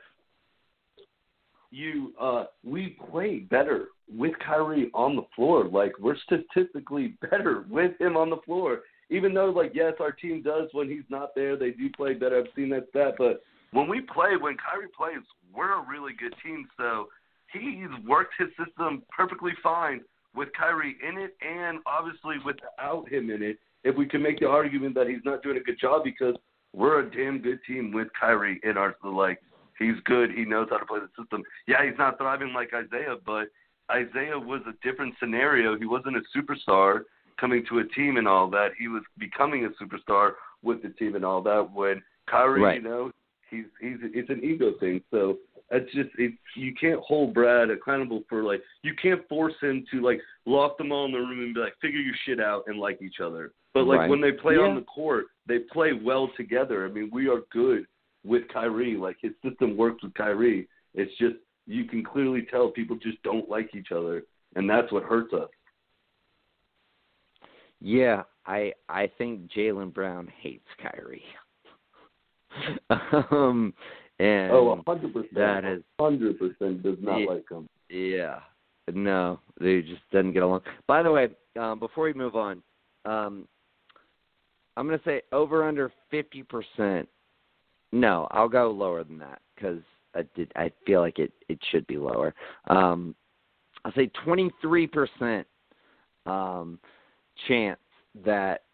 you uh we play better with Kyrie on the floor. Like we're statistically (laughs) better with him on the floor. Even though like yes, our team does when he's not there, they do play better. I've seen that stat, but when we play, when Kyrie plays, we're a really good team. So he's worked his system perfectly fine with Kyrie in it and obviously without him in it. If we can make the argument that he's not doing a good job because we're a damn good team with Kyrie in our like he's good, he knows how to play the system. Yeah, he's not thriving like Isaiah, but Isaiah was a different scenario. He wasn't a superstar coming to a team and all that. He was becoming a superstar with the team and all that. When Kyrie, right. you know, he's he's it's an ego thing. So it's just it you can't hold Brad accountable for like you can't force him to like lock them all in the room and be like figure your shit out and like each other. But like Right. when they play Yeah. on the court, they play well together. I mean, we are good with Kyrie. Like his system works with Kyrie. It's just you can clearly tell people just don't like each other, and that's what hurts us. Yeah, I I think Jaylen Brown hates Kyrie. (laughs) um, and Oh, a hundred percent. that is- hundred percent does not Yeah. like him. Yeah. No, they just doesn't get along. By the way, um, before we move on, um, I'm going to say over under 50%. No, I'll go lower than that because I did. I feel like it it should be lower. Um, I'll say 23% um, chance that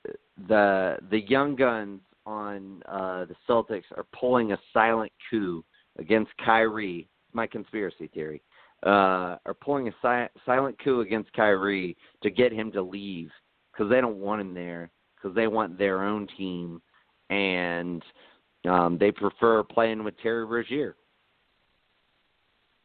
the the young guns on uh, the Celtics are pulling a silent coup against Kyrie. My conspiracy theory uh, are pulling a si- silent coup against Kyrie to get him to leave because they don't want him there because they want their own team and um, they prefer playing with Terry Rozier.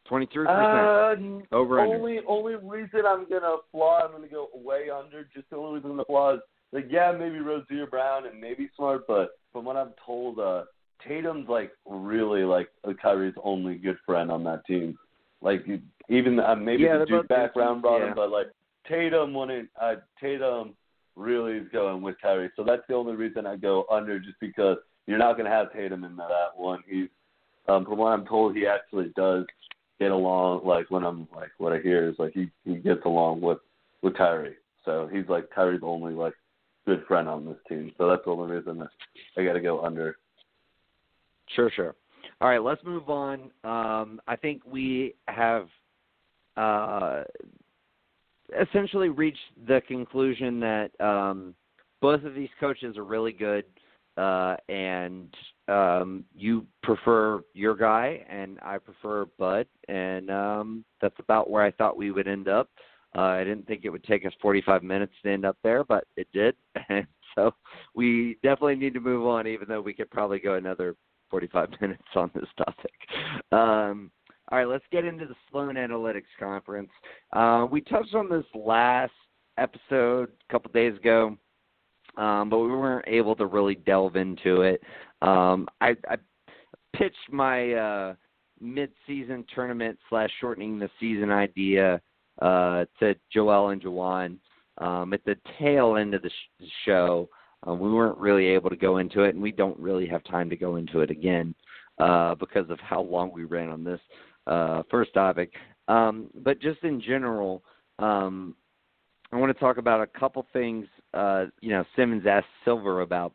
Twenty three percent Uh, over under. only only reason I'm gonna flaw, I'm gonna go way under. Just the only reason I'm gonna is like yeah, maybe Rozier Brown and maybe Smart, but from what I'm told, uh, Tatum's like really like Kyrie's only good friend on that team. Like even uh, maybe Yeah, the Duke background brought yeah. him, but like Tatum wouldn't. Uh, Tatum really is going with Kyrie, so that's the only reason I go under, just because you're not gonna have Tatum in that one. He's um, from what I'm told, he actually does get along. Like when I'm like what I hear is like he he gets along with with Kyrie. So he's like Kyrie's only like good friend on this team. So that's the only reason that I got to go under. Sure, sure. All right, let's move on. Um, I think we have uh, essentially reached the conclusion that um, both of these coaches are really good, uh, and um, you prefer your guy, and I prefer Bud, and um, that's about where I thought we would end up. Uh, I didn't think it would take us 45 minutes to end up there, but it did. (laughs) So we definitely need to move on, even though we could probably go another 45 (laughs) minutes on this topic. Um, all right, let's get into the Sloan Analytics Conference. Uh, we touched on this last episode a couple days ago, um, but we weren't able to really delve into it. Um, I, I pitched my uh, mid-season tournament slash shortening the season idea uh, to Joel and Jawan. Um, at the tail end of the sh- show, um, we weren't really able to go into it, and we don't really have time to go into it again uh, because of how long we ran on this uh, first topic. Um, but just in general, um, I want to talk about a couple things. Uh, you know, Simmons asked Silver about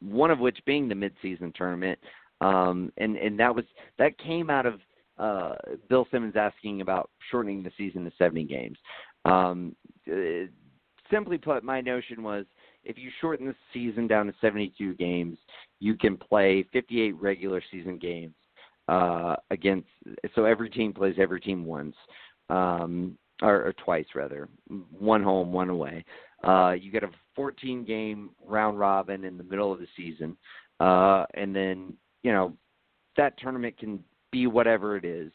one of which being the midseason tournament, um, and and that was that came out of uh, Bill Simmons asking about shortening the season to 70 games. Um, uh, simply put, my notion was if you shorten the season down to 72 games, you can play 58 regular season games uh, against. So every team plays every team once, um, or, or twice rather, one home, one away. Uh, you get a 14 game round robin in the middle of the season, uh, and then you know that tournament can be whatever it is.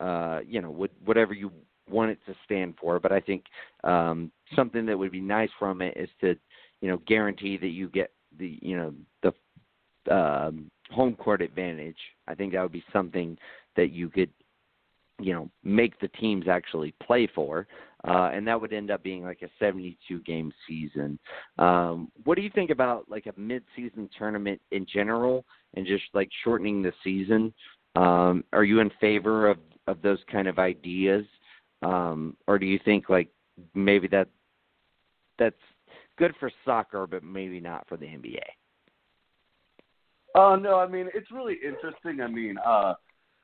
Uh, you know, what, whatever you want it to stand for. But I think um, something that would be nice from it is to, you know, guarantee that you get the, you know, the um, home court advantage. I think that would be something that you could, you know, make the teams actually play for, uh, and that would end up being like a 72 game season. Um, what do you think about like a mid-season tournament in general, and just like shortening the season? Um, are you in favor of of those kind of ideas, um, or do you think like maybe that that's good for soccer, but maybe not for the NBA? Oh no, I mean it's really interesting. I mean, uh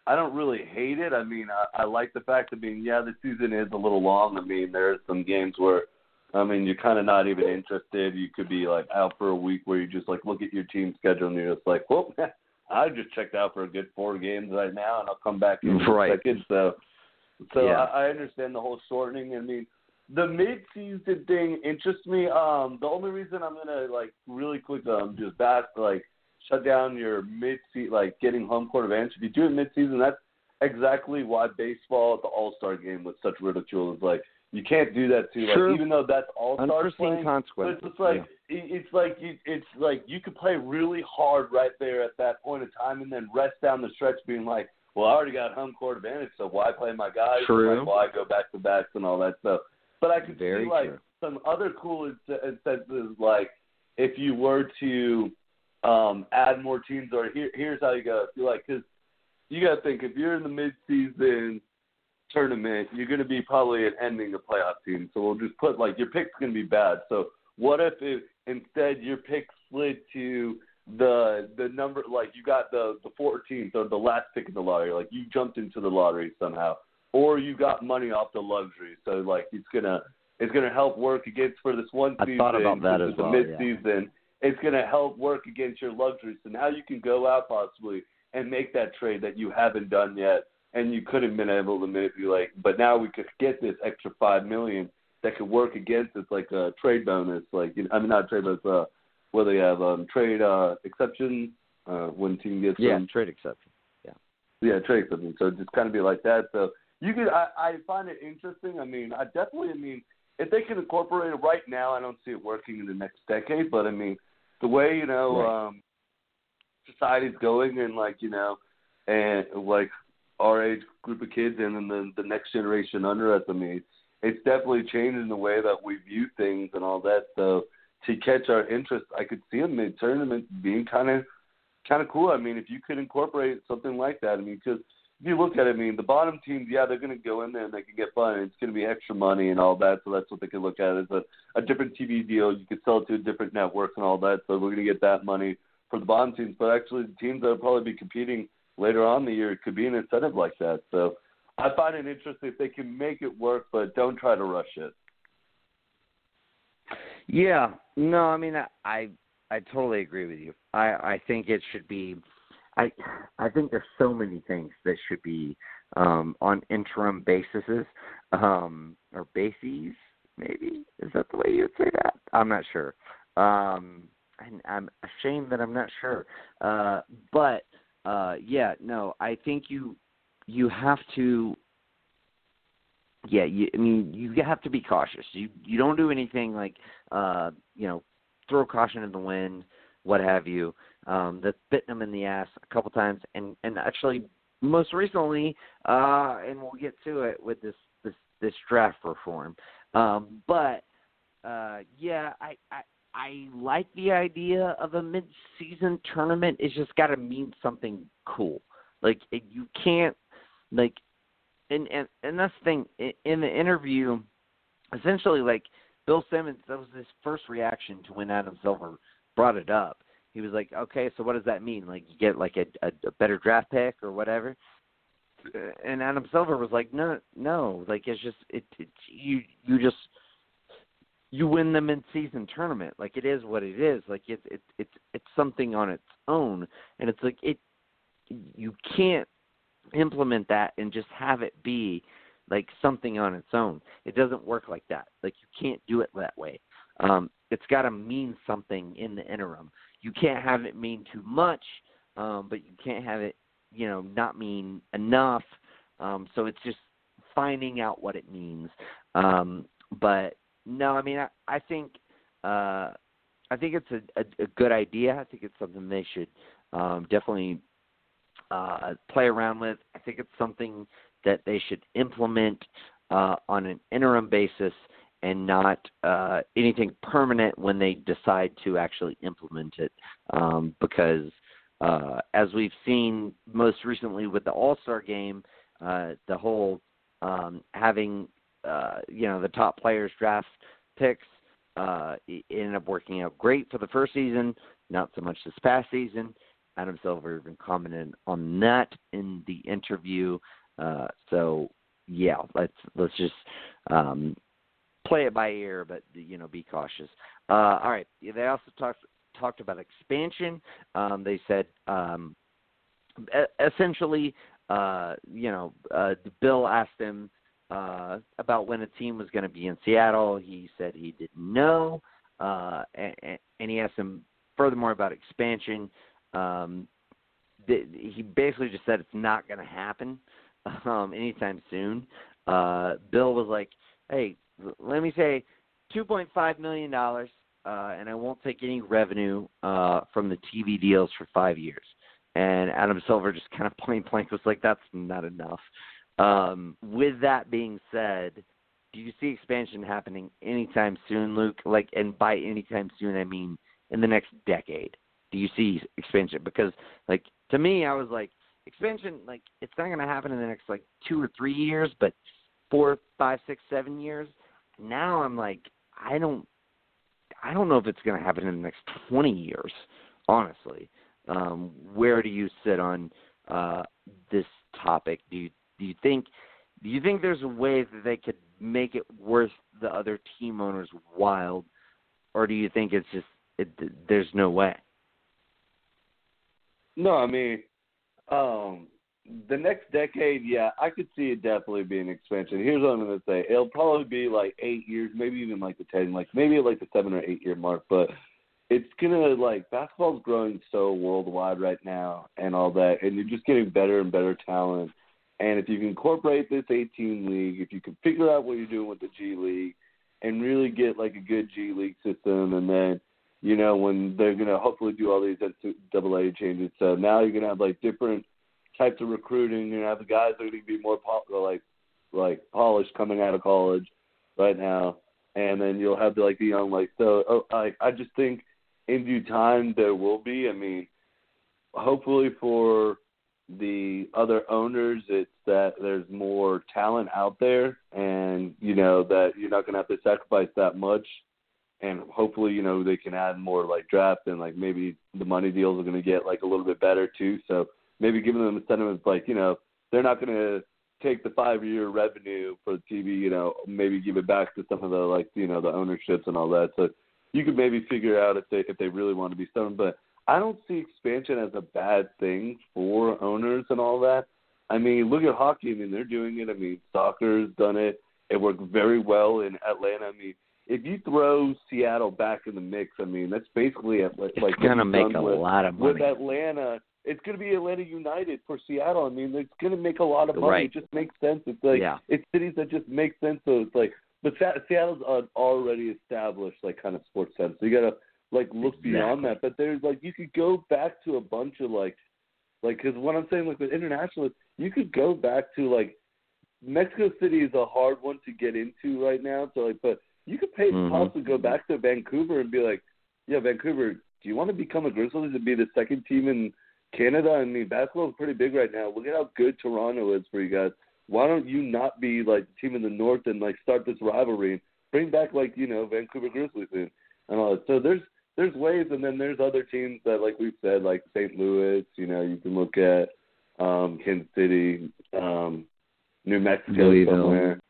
I don't really hate it. I mean, I, I like the fact. I mean, yeah, the season is a little long. I mean, there's some games where, I mean, you're kind of not even interested. You could be like out for a week where you just like look at your team schedule and you're just like, well, (laughs) I just checked out for a good four games right now, and I'll come back in Right. a second. So, So Yeah. I, I understand the whole shortening. I mean, the mid-season thing interests me. Um, the only reason I'm gonna like really quick um just back like shut down your mid-season like getting home court advantage. If you do it mid-season, that's exactly why baseball at the All Star game was such ridicule. Is like you can't do that too. Like even though that's All Stars playing, but consequences. it's like yeah. it's like you, it's like you could play really hard right there at that point in time, and then rest down the stretch, being like, "Well, I already got home court advantage, so why play my guys? True. Like, why go back to backs and all that stuff?" But I could Very see like true. some other cool incentives, like if you were to um add more teams, or here, here's how you go. If you like, because you got to think if you're in the mid-season tournament, you're going to be probably an ending a playoff team. So we'll just put like your pick's going to be bad. So what if it, instead your pick slid to the the number like you got the the 14th or the last pick in the lottery, like you jumped into the lottery somehow, or you got money off the luxury. So like it's gonna it's gonna help work against for this one season. I thought about that as well, mid yeah. It's gonna help work against your luxury. So now you can go out possibly and make that trade that you haven't done yet and you couldn't been able to manipulate. Like but now we could get this extra five million that could work against us like a trade bonus, like you know, I mean not trade bonus, uh, where they have um, trade uh, exception uh, when team gets Yeah, some, trade exception. Yeah, yeah trade exception. So just kind of be like that. So you could I, I find it interesting. I mean I definitely I mean if they can incorporate it right now, I don't see it working in the next decade. But I mean the way you know Right. um, society's going and like you know and like our age group of kids and then the the next generation under us. I mean, it's definitely changing the way that we view things and all that. So to catch our interest, I could see a mid tournament being kind of kind of cool. I mean, if you could incorporate something like that, I mean, because if you look at it, I mean, the bottom teams, yeah, they're going to go in there and they can get fun. It's going to be extra money and all that, so that's what they can look at as a, a different TV deal. You could sell it to a different network and all that, so we're going to get that money for the bottom teams. But actually, the teams that will probably be competing later on in the year it could be an incentive like that. So I find it interesting if they can make it work, but don't try to rush it. Yeah, no, I mean I, I I totally agree with you. I I think it should be I I think there's so many things that should be um on interim bases um or bases maybe is that the way you'd say that? I'm not sure. Um and I'm ashamed that I'm not sure. Uh but uh yeah, no, I think you you have to yeah, you, I mean, you have to be cautious. You you don't do anything like uh, you know, throw caution in the wind, what have you. Um, that's bitten them in the ass a couple times, and and actually most recently, uh, and we'll get to it with this this this draft reform. Um, but uh, yeah, I, I I like the idea of a mid-season tournament. It's just got to mean something cool. Like you can't like and and and that's the thing in, the interview essentially like bill simmons that was his first reaction to when adam silver brought it up he was like okay so what does that mean like you get like a a, a better draft pick or whatever and adam silver was like no no like it's just it, it you you just you win the mid season tournament like it is what it is like it it it's it's something on its own and it's like it you can't implement that and just have it be like something on its own. It doesn't work like that. Like you can't do it that way. Um, it's got to mean something in the interim. You can't have it mean too much, um, but you can't have it, you know, not mean enough. Um, so it's just finding out what it means. Um, but no, I mean, I, I think uh, I think it's a, a, a good idea. I think it's something they should um, definitely uh, play around with. I think it's something that they should implement uh, on an interim basis and not uh, anything permanent when they decide to actually implement it. Um, because uh, as we've seen most recently with the All Star game, uh, the whole um, having uh, you know the top players draft picks uh, ended up working out great for the first season, not so much this past season. Adam Silver even commented on that in the interview. Uh, so yeah, let's let's just um, play it by ear, but you know, be cautious. Uh, all right. They also talked talked about expansion. Um, they said um, essentially uh, you know, uh, Bill asked him uh, about when a team was going to be in Seattle. He said he didn't know, uh, and, and he asked him furthermore about expansion. Um, th- he basically just said it's not going to happen (laughs) um, anytime soon. Uh, Bill was like, "Hey, let me say, two point five million dollars, uh, and I won't take any revenue uh, from the TV deals for five years." And Adam Silver just kind of (laughs) point blank was like, "That's not enough." Um, with that being said, do you see expansion happening anytime soon, Luke? Like, and by anytime soon, I mean in the next decade. Do you see expansion? Because, like, to me, I was like, expansion, like, it's not going to happen in the next like two or three years, but four, five, six, seven years. Now I'm like, I don't, I don't know if it's going to happen in the next 20 years. Honestly, um, where do you sit on uh, this topic? Do you do you think do you think there's a way that they could make it worth the other team owners' while, or do you think it's just it, there's no way? No, I mean, um, the next decade, yeah, I could see it definitely being expansion. Here's what I'm to say: it'll probably be like eight years, maybe even like the ten, like maybe like the seven or eight year mark. But it's gonna like basketball's growing so worldwide right now, and all that, and you're just getting better and better talent and if you can incorporate this 18 league, if you can figure out what you're doing with the G League, and really get like a good G League system, and then you know when they're gonna hopefully do all these NCAA changes, so now you're gonna have like different types of recruiting. You're gonna have the guys that are gonna be more pop- like like polished coming out of college right now, and then you'll have the, like the young like so. Oh, I I just think in due time there will be. I mean, hopefully for the other owners it's that there's more talent out there and you know that you're not going to have to sacrifice that much. And hopefully you know they can add more like draft and like maybe the money deals are going to get like a little bit better too. So maybe giving them incentives like you know they're not going to take the five year revenue for the tv you know maybe give it back to some of the like you know the ownerships and all that. So you could maybe figure out if they if they really want to be stoned but I don't see expansion as a bad thing for owners and all that. I mean, look at hockey. I mean, they're doing it. I mean, soccer's done it. It worked very well in Atlanta. I mean, if you throw Seattle back in the mix, I mean, that's basically like it's gonna make a with, lot of money with Atlanta. It's gonna be Atlanta United for Seattle. I mean, it's gonna make a lot of money. Right. It just makes sense. It's like yeah. it's cities that just make sense. So it's like, but Seattle's an already established like kind of sports center. So you gotta like look exactly. beyond that. But there's like you could go back to a bunch of like like because what I'm saying like with international, you could go back to like Mexico City is a hard one to get into right now. So like, but you could pay mm-hmm. possibly go back to Vancouver and be like, yeah, Vancouver, do you want to become a Grizzlies and be the second team in Canada? I mean, basketball is pretty big right now. Look at how good Toronto is for you guys. Why don't you not be like the team in the North and like start this rivalry? Bring back like you know Vancouver Grizzlies and, and all that. So there's there's ways, and then there's other teams that, like we've said, like St. Louis. You know, you can look at um, Kansas City, um, New Mexico Louisville. somewhere.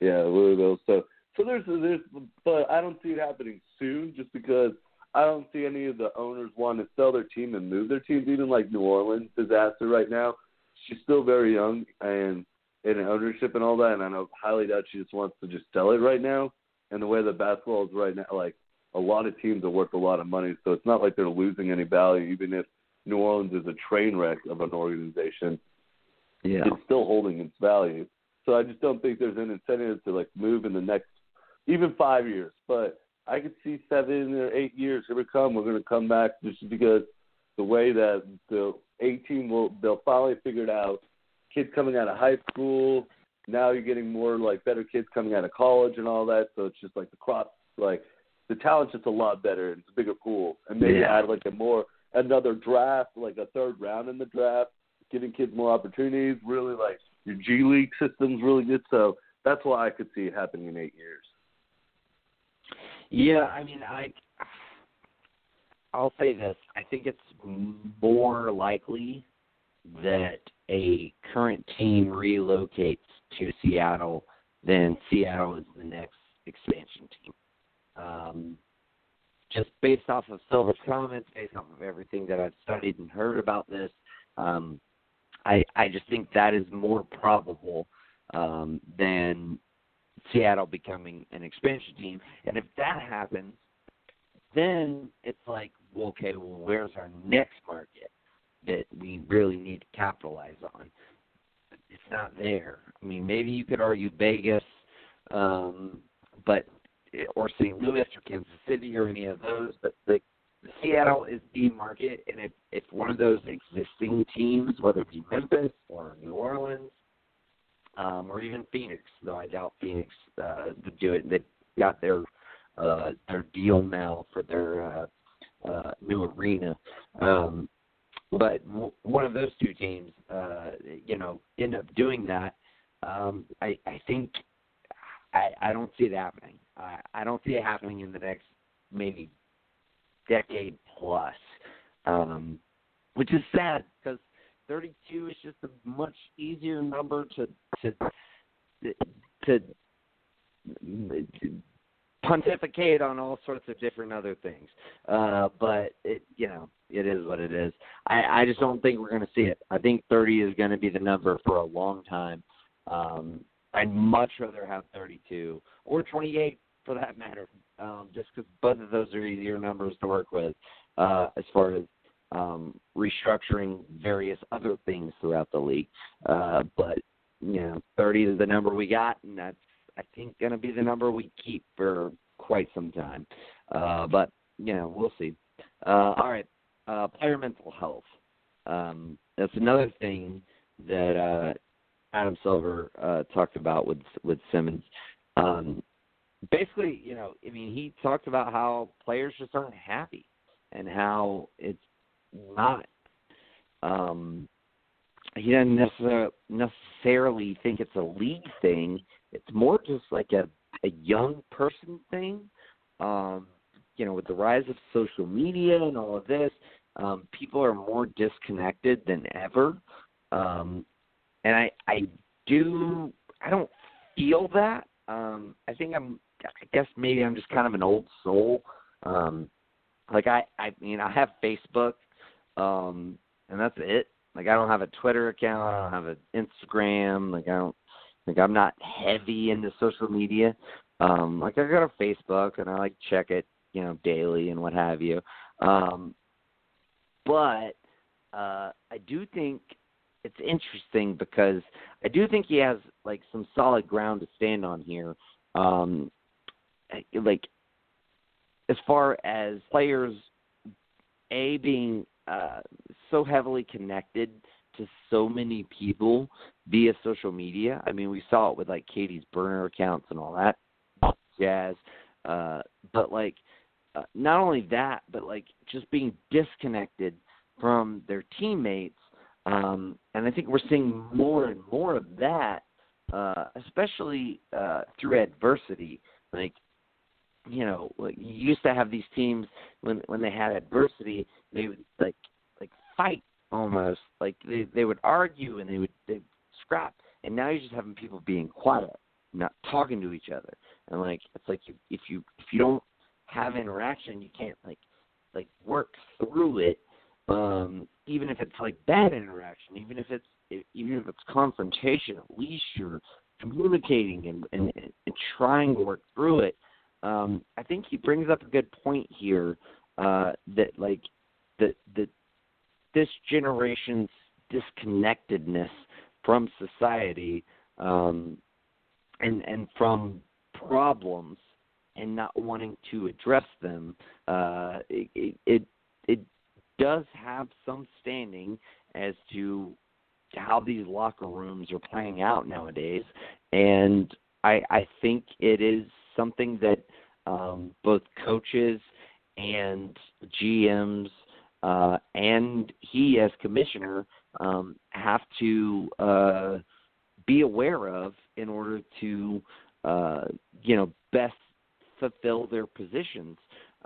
Yeah, Louisville. So, so there's there's, but I don't see it happening soon, just because I don't see any of the owners want to sell their team and move their teams. Even like New Orleans disaster right now, she's still very young and in ownership and all that. And I know highly doubt she just wants to just sell it right now. And the way the basketball is right now, like a lot of teams are worth a lot of money, so it's not like they're losing any value. Even if New Orleans is a train wreck of an organization, yeah, it's still holding its value. So I just don't think there's an incentive to like move in the next even five years. But I could see seven or eight years. Here we come. We're going to come back just because the way that the 18 will they'll finally figure it out. Kids coming out of high school. Now you're getting more like better kids coming out of college and all that. So it's just like the crop like the talent's just a lot better. It's a bigger pool, and maybe yeah. add like a more another draft, like a third round in the draft, giving kids more opportunities. Really, like your G League system's really good. So that's why I could see it happening in eight years. Yeah, I mean, I I'll say this. I think it's more likely that a current team relocates to Seattle than Seattle is the next expansion team. Um, just based off of Silver's comments, based off of everything that I've studied and heard about this, um, I I just think that is more probable um, than Seattle becoming an expansion team. And if that happens, then it's like, well, okay, well, where's our next market that we really need to capitalize on? It's not there. I mean, maybe you could argue Vegas, um, but or St. Louis or Kansas City or any of those, but the Seattle is the market, and if if one of those existing teams, whether it be Memphis or New Orleans, um, or even Phoenix, though I doubt Phoenix uh, would do it. They've got their uh, their deal now for their uh, uh, new arena. Um, but w- one of those two teams, uh, you know, end up doing that. Um, I, I think I, I don't see it happening. I, I don't see it happening in the next maybe decade plus, um, which is sad because 32 is just a much easier number to to to, to pontificate on all sorts of different other things. Uh, but it, you know, it is what it is. I, I just don't think we're going to see it. I think 30 is going to be the number for a long time. Um, I'd much rather have 32 or 28 for that matter, um, just because both of those are easier numbers to work with uh, as far as um, restructuring various other things throughout the league. Uh, but you know, 30 is the number we got, and that's I think going to be the number we keep for quite some time. Uh, but you know, we'll see. Uh, all right, uh, player mental health. Um, that's another thing that uh, Adam Silver uh, talked about with with Simmons. Um, basically, you know, I mean, he talked about how players just aren't happy and how it's not. Um, he doesn't necessarily necessarily think it's a league thing. It's more just like a a young person thing. Um, you know, with the rise of social media and all of this, um, people are more disconnected than ever. Um, and I I do I don't feel that. Um, I think I'm I guess maybe I'm just kind of an old soul. Um, like I I mean I have Facebook um, and that's it. Like I don't have a Twitter account, I don't have an Instagram. Like I don't, like I'm not heavy into social media. Um, like I got a Facebook and I like check it, you know, daily and what have you. Um, but uh, I do think it's interesting because I do think he has like some solid ground to stand on here. Um, like as far as players a being uh, so heavily connected to so many people via social media. I mean, we saw it with like KD's burner accounts and all that jazz. Uh, but like, uh, not only that, but like just being disconnected from their teammates. Um, and I think we're seeing more and more of that, uh, especially uh, through adversity. Like you know, you used to have these teams when when they had adversity, they would like like fight almost, like they they would argue and they would they scrap. And now you're just having people being quiet, not talking to each other, and like it's like you, if you if you don't have interaction, you can't like like work through it. Um, even if it's like bad interaction, even if it's even if it's confrontation, at least you're communicating and, and, and trying to work through it. Um, I think he brings up a good point here uh, that like that that this generation's disconnectedness from society um, and and from problems and not wanting to address them, uh, it, it it does have some standing as to how these locker rooms are playing out nowadays, and I I think it is something that um, both coaches and GMs uh, and he as commissioner um, have to uh, be aware of in order to uh, you know best fulfill their positions.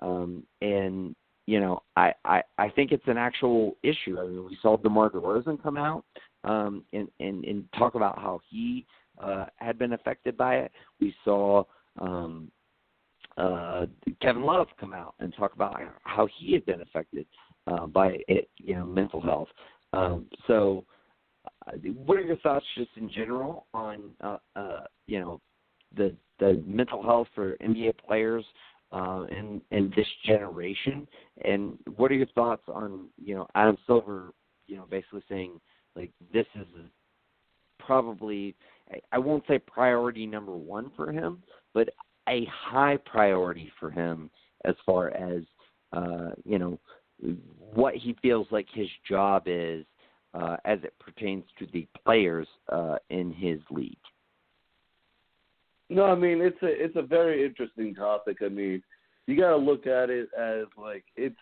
Um, and you know, I, I I think it's an actual issue. I mean, we saw DeMar DeRozan come out um, and, and and talk about how he uh, had been affected by it. We saw um, uh, Kevin Love come out and talk about how he had been affected uh, by it, you know mental health. Um, so what are your thoughts just in general on uh, uh, you know the the mental health for NBA players uh, in in this generation, and what are your thoughts on you know Adam Silver, you know, basically saying like this is probably I won't say priority number one for him, but a high priority for him as far as uh, you know what he feels like his job is uh, as it pertains to the players uh, in his league. No, I mean it's a it's a very interesting topic. I mean, you got to look at it as like it's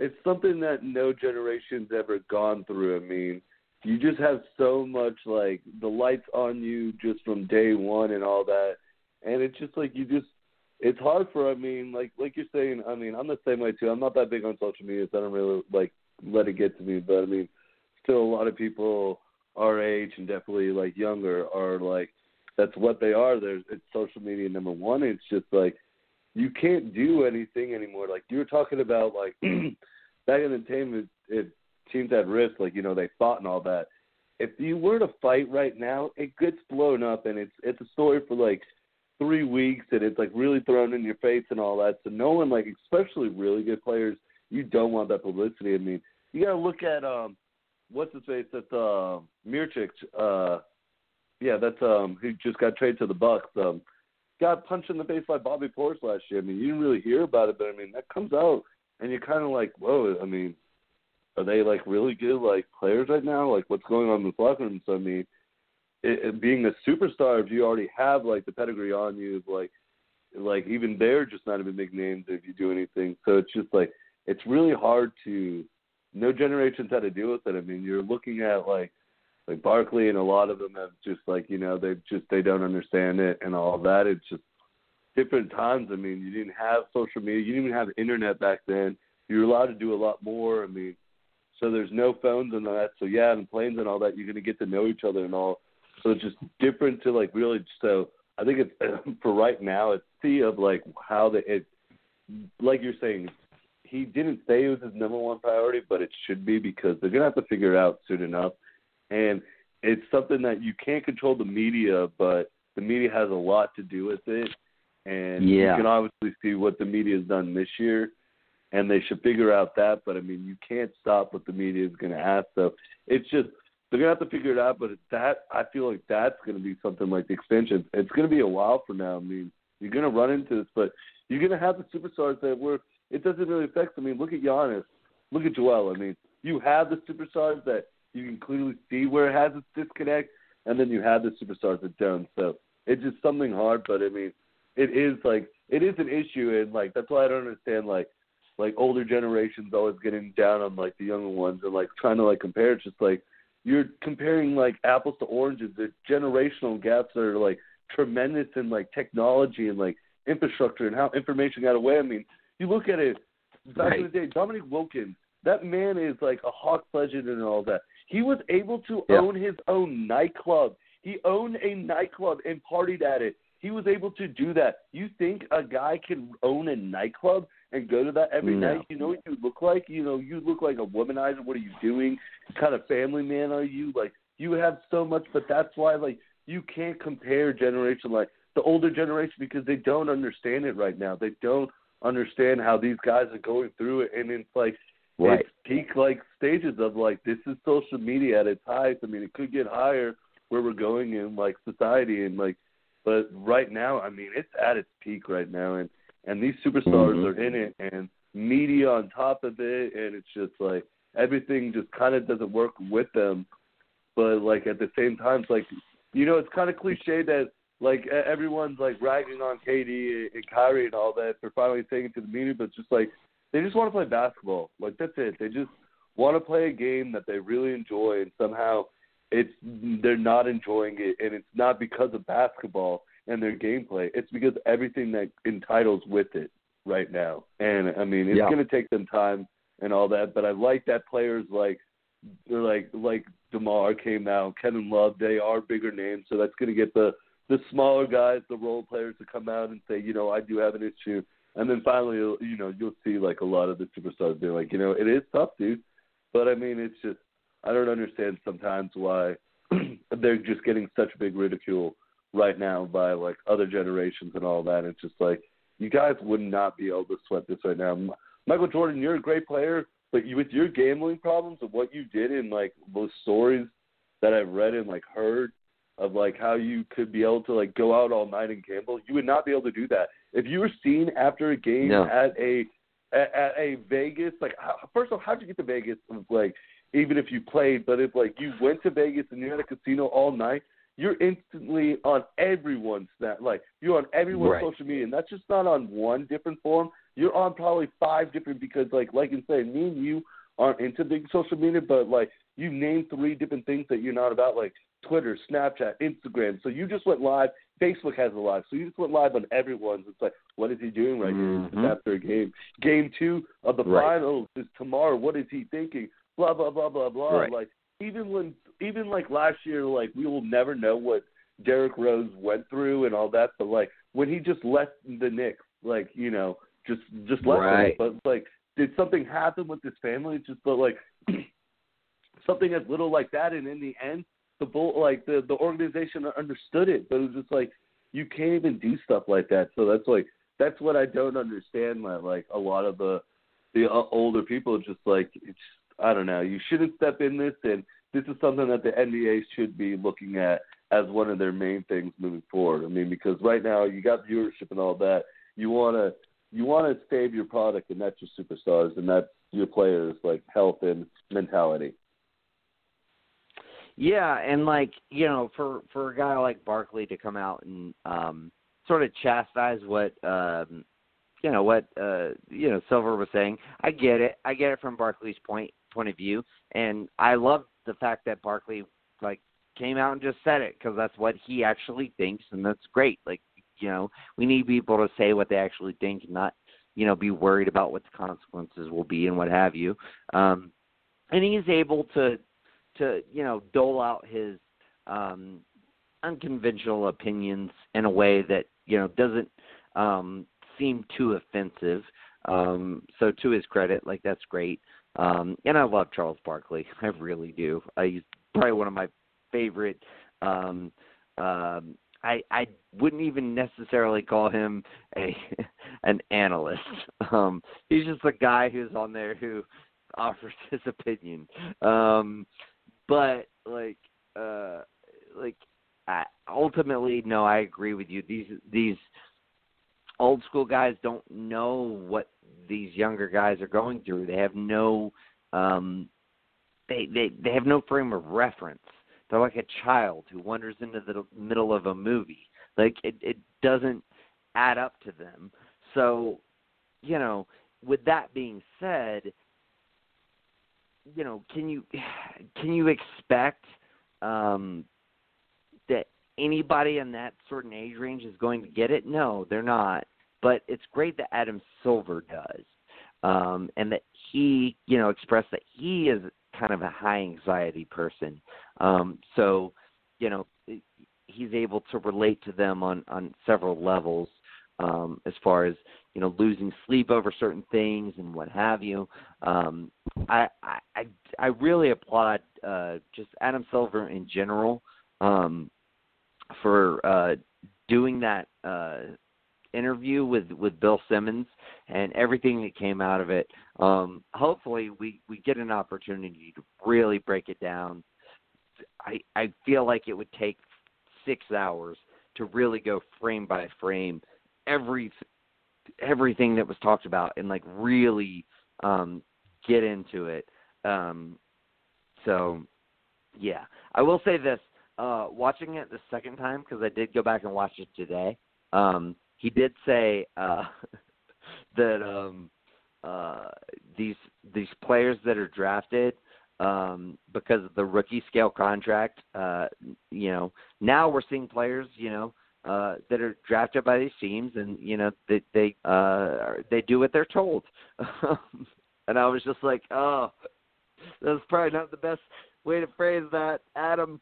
it's something that no generation's ever gone through. I mean, you just have so much like the lights on you just from day one and all that, and it's just like you just it's hard for. I mean, like like you're saying. I mean, I'm the same way too. I'm not that big on social media, so I don't really like let it get to me. But I mean, still a lot of people our age and definitely like younger are like that's what they are. There's it's social media number one. It's just like you can't do anything anymore. Like you were talking about, like (clears throat) back in the time, it, it teams at risk, like you know they fought and all that. If you were to fight right now, it gets blown up, and it's it's a story for like three weeks, and it's like really thrown in your face and all that. So no one, like especially really good players, you don't want that publicity. I mean, you got to look at um, what's his face? That's uh, Mirotic. Uh, yeah, that's um, who just got traded to the Bucks. Um, got punched in the face by Bobby Portis last year. I mean, you didn't really hear about it, but I mean, that comes out, and you're kind of like, whoa. I mean, are they like really good like players right now? Like, what's going on in the locker room? So I mean, it, it, being a superstar, if you already have like the pedigree on you, like, like even they're just not even big names if you do anything. So it's just like it's really hard to. No generations had to deal with it. I mean, you're looking at like like Barkley and a lot of them have just like you know they just they don't understand it and all that. It's just different times. I mean, you didn't have social media, you didn't even have internet back then. You were allowed to do a lot more. I mean, so there's no phones and all that. So yeah, and planes and all that, you're gonna get to know each other and all. So it's just different to like really. So I think it's (clears throat) for right now. It's see of like how the it, like you're saying, he didn't say it was his number one priority, but it should be because they're gonna have to figure it out soon enough and it's something that you can't control the media, but the media has a lot to do with it. And yeah. you can obviously see what the media has done this year, and they should figure out that. But I mean, you can't stop what the media is going to ask. So it's just they're going to have to figure it out. But that I feel like that's going to be something like the extension. It's going to be a while from now. I mean, you're going to run into this, but you're going to have the superstars that were. It doesn't really affect. I mean, look at Giannis. Look at Joel. I mean, you have the superstars that you can clearly see where it has its disconnect, and then you have the superstars that don't. So it's just something hard, but I mean, it is like it is an issue, and like that's why I don't understand like like older generations always getting down on like the younger ones and like trying to like compare. It's just like you're comparing like apples to oranges. The generational gaps are like tremendous in like technology and like infrastructure and how information got away. I mean, you look at it back right. in the day, Dominique Wilkins. That man is like a Hawks legend and all that. He was able to yeah. own his own nightclub. He owned a nightclub and partied at it. He was able to do that. You think a guy can own a nightclub and go to that every no. night? You know what you look like? You know, you look like a womanizer. What are you doing? What kind of family man are you? Like you have so much, but that's why like you can't compare generation like the older generation because they don't understand it right now. They don't understand how these guys are going through it, and it's like right. it's peak like stages of like this is social media at its highest. I mean, it could get higher where we're going in like society and like, but right now, I mean, it's at its peak right now, and and these superstars mm-hmm. are in it, and media on top of it, and it's just like everything just kind of doesn't work with them. But like at the same time, it's like you know, it's kind of cliche that like everyone's like ragging on KD and Kyrie and all that for finally taking it to the media, but just like they just want to play basketball. Like that's it. They just want to play a game that they really enjoy, and somehow it's they're not enjoying it, and it's not because of basketball and their gameplay. It's because everything that entitles with it right now. And I mean, it's yeah. going to take them time and all that. But I like that players like they're like like DeMar came out, Kevin Love. They are bigger names, so that's going to get the the smaller guys, the role players, to come out and say, you know, I do have an issue. And then finally, you know, you'll see like a lot of the superstars being like, you know, it is tough, dude. But I mean, it's just I don't understand sometimes why (clears throat) they're just getting such big ridicule right now by like other generations and all that. It's just like you guys would not be able to sweat this right now. Michael Jordan, you're a great player, but you, with your gambling problems and what you did in like those stories that I've read and like heard of like how you could be able to like go out all night and gamble, you would not be able to do that. If you were seen after a game no. at a at, at a Vegas, like how, first of all, how'd you get to Vegas? Like even if you played, but if like you went to Vegas and you're at a casino all night, you're instantly on everyone's that like you're on everyone's right. social media, and that's just not on one different form. You're on probably five different because like like you said, me and you aren't into big social media, but like you name three different things that you're not about, like Twitter, Snapchat, Instagram. So you just went live. Facebook has a live, so you just went live on everyone's. It's like, what is he doing right mm-hmm. now? after a game. Game two of the right. finals is tomorrow. What is he thinking? Blah blah blah blah blah. Right. Like even when even like last year, like we will never know what Derrick Rose went through and all that. But like when he just left the Knicks, like you know, just just left right. But like, did something happen with his family? Just but like (clears throat) something as little like that, and in the end, the bull like the the organization understood it, but it was just like you can't even do stuff like that. So that's like that's what I don't understand. That like a lot of the the uh, older people just like it's I don't know. You shouldn't step in this, and this is something that the NBA should be looking at as one of their main things moving forward. I mean, because right now you got viewership and all that. You want to you want to save your product, and that's your superstars, and that's your players' like health and mentality. Yeah, and like you know, for for a guy like Barkley to come out and um sort of chastise what um you know what uh you know Silver was saying, I get it. I get it from Barkley's point point of view, and I love the fact that Barkley like came out and just said it because that's what he actually thinks, and that's great. Like you know, we need people to say what they actually think, and not you know be worried about what the consequences will be and what have you. Um, and he's able to to you know dole out his um, unconventional opinions in a way that you know doesn't um, seem too offensive. Um, so to his credit, like that's great. Um, and I love Charles Barkley. (laughs) I really do. Uh, he's probably one of my favorite. Um, um, I I wouldn't even necessarily call him a (laughs) an analyst. (laughs) Um, he's just a guy who's on there who offers his opinion. Um, but like uh like I, ultimately no i agree with you. These these old school guys don't know what these younger guys are going through. They have no um they they they have no frame of reference. They're like a child who wanders into the middle of a movie. Like it it doesn't add up to them. So you know with that being said you know, can you (sighs) can you expect um, that anybody in that certain age range is going to get it? No, they're not. But it's great that Adam Silver does, um, and that he, you know, expressed that he is kind of a high anxiety person. Um, so, you know, he's able to relate to them on on several levels um, as far as you know losing sleep over certain things and what have you. Um, I, I I really applaud uh, just Adam Silver in general um, for uh, doing that uh, interview with with Bill Simmons and everything that came out of it. Um, hopefully, we we get an opportunity to really break it down. I I feel like it would take six hours to really go frame by frame every everything that was talked about and like really um get into it. Um so yeah. I will say this uh watching it the second time because i did go back and watch it today um he did say uh (laughs) that um uh these these players that are drafted um because of the rookie scale contract uh you know now we're seeing players you know uh, that are drafted by these teams, and you know they they uh, they do what they're told. (laughs) and I was just like, oh, that's probably not the best way to phrase that, Adam.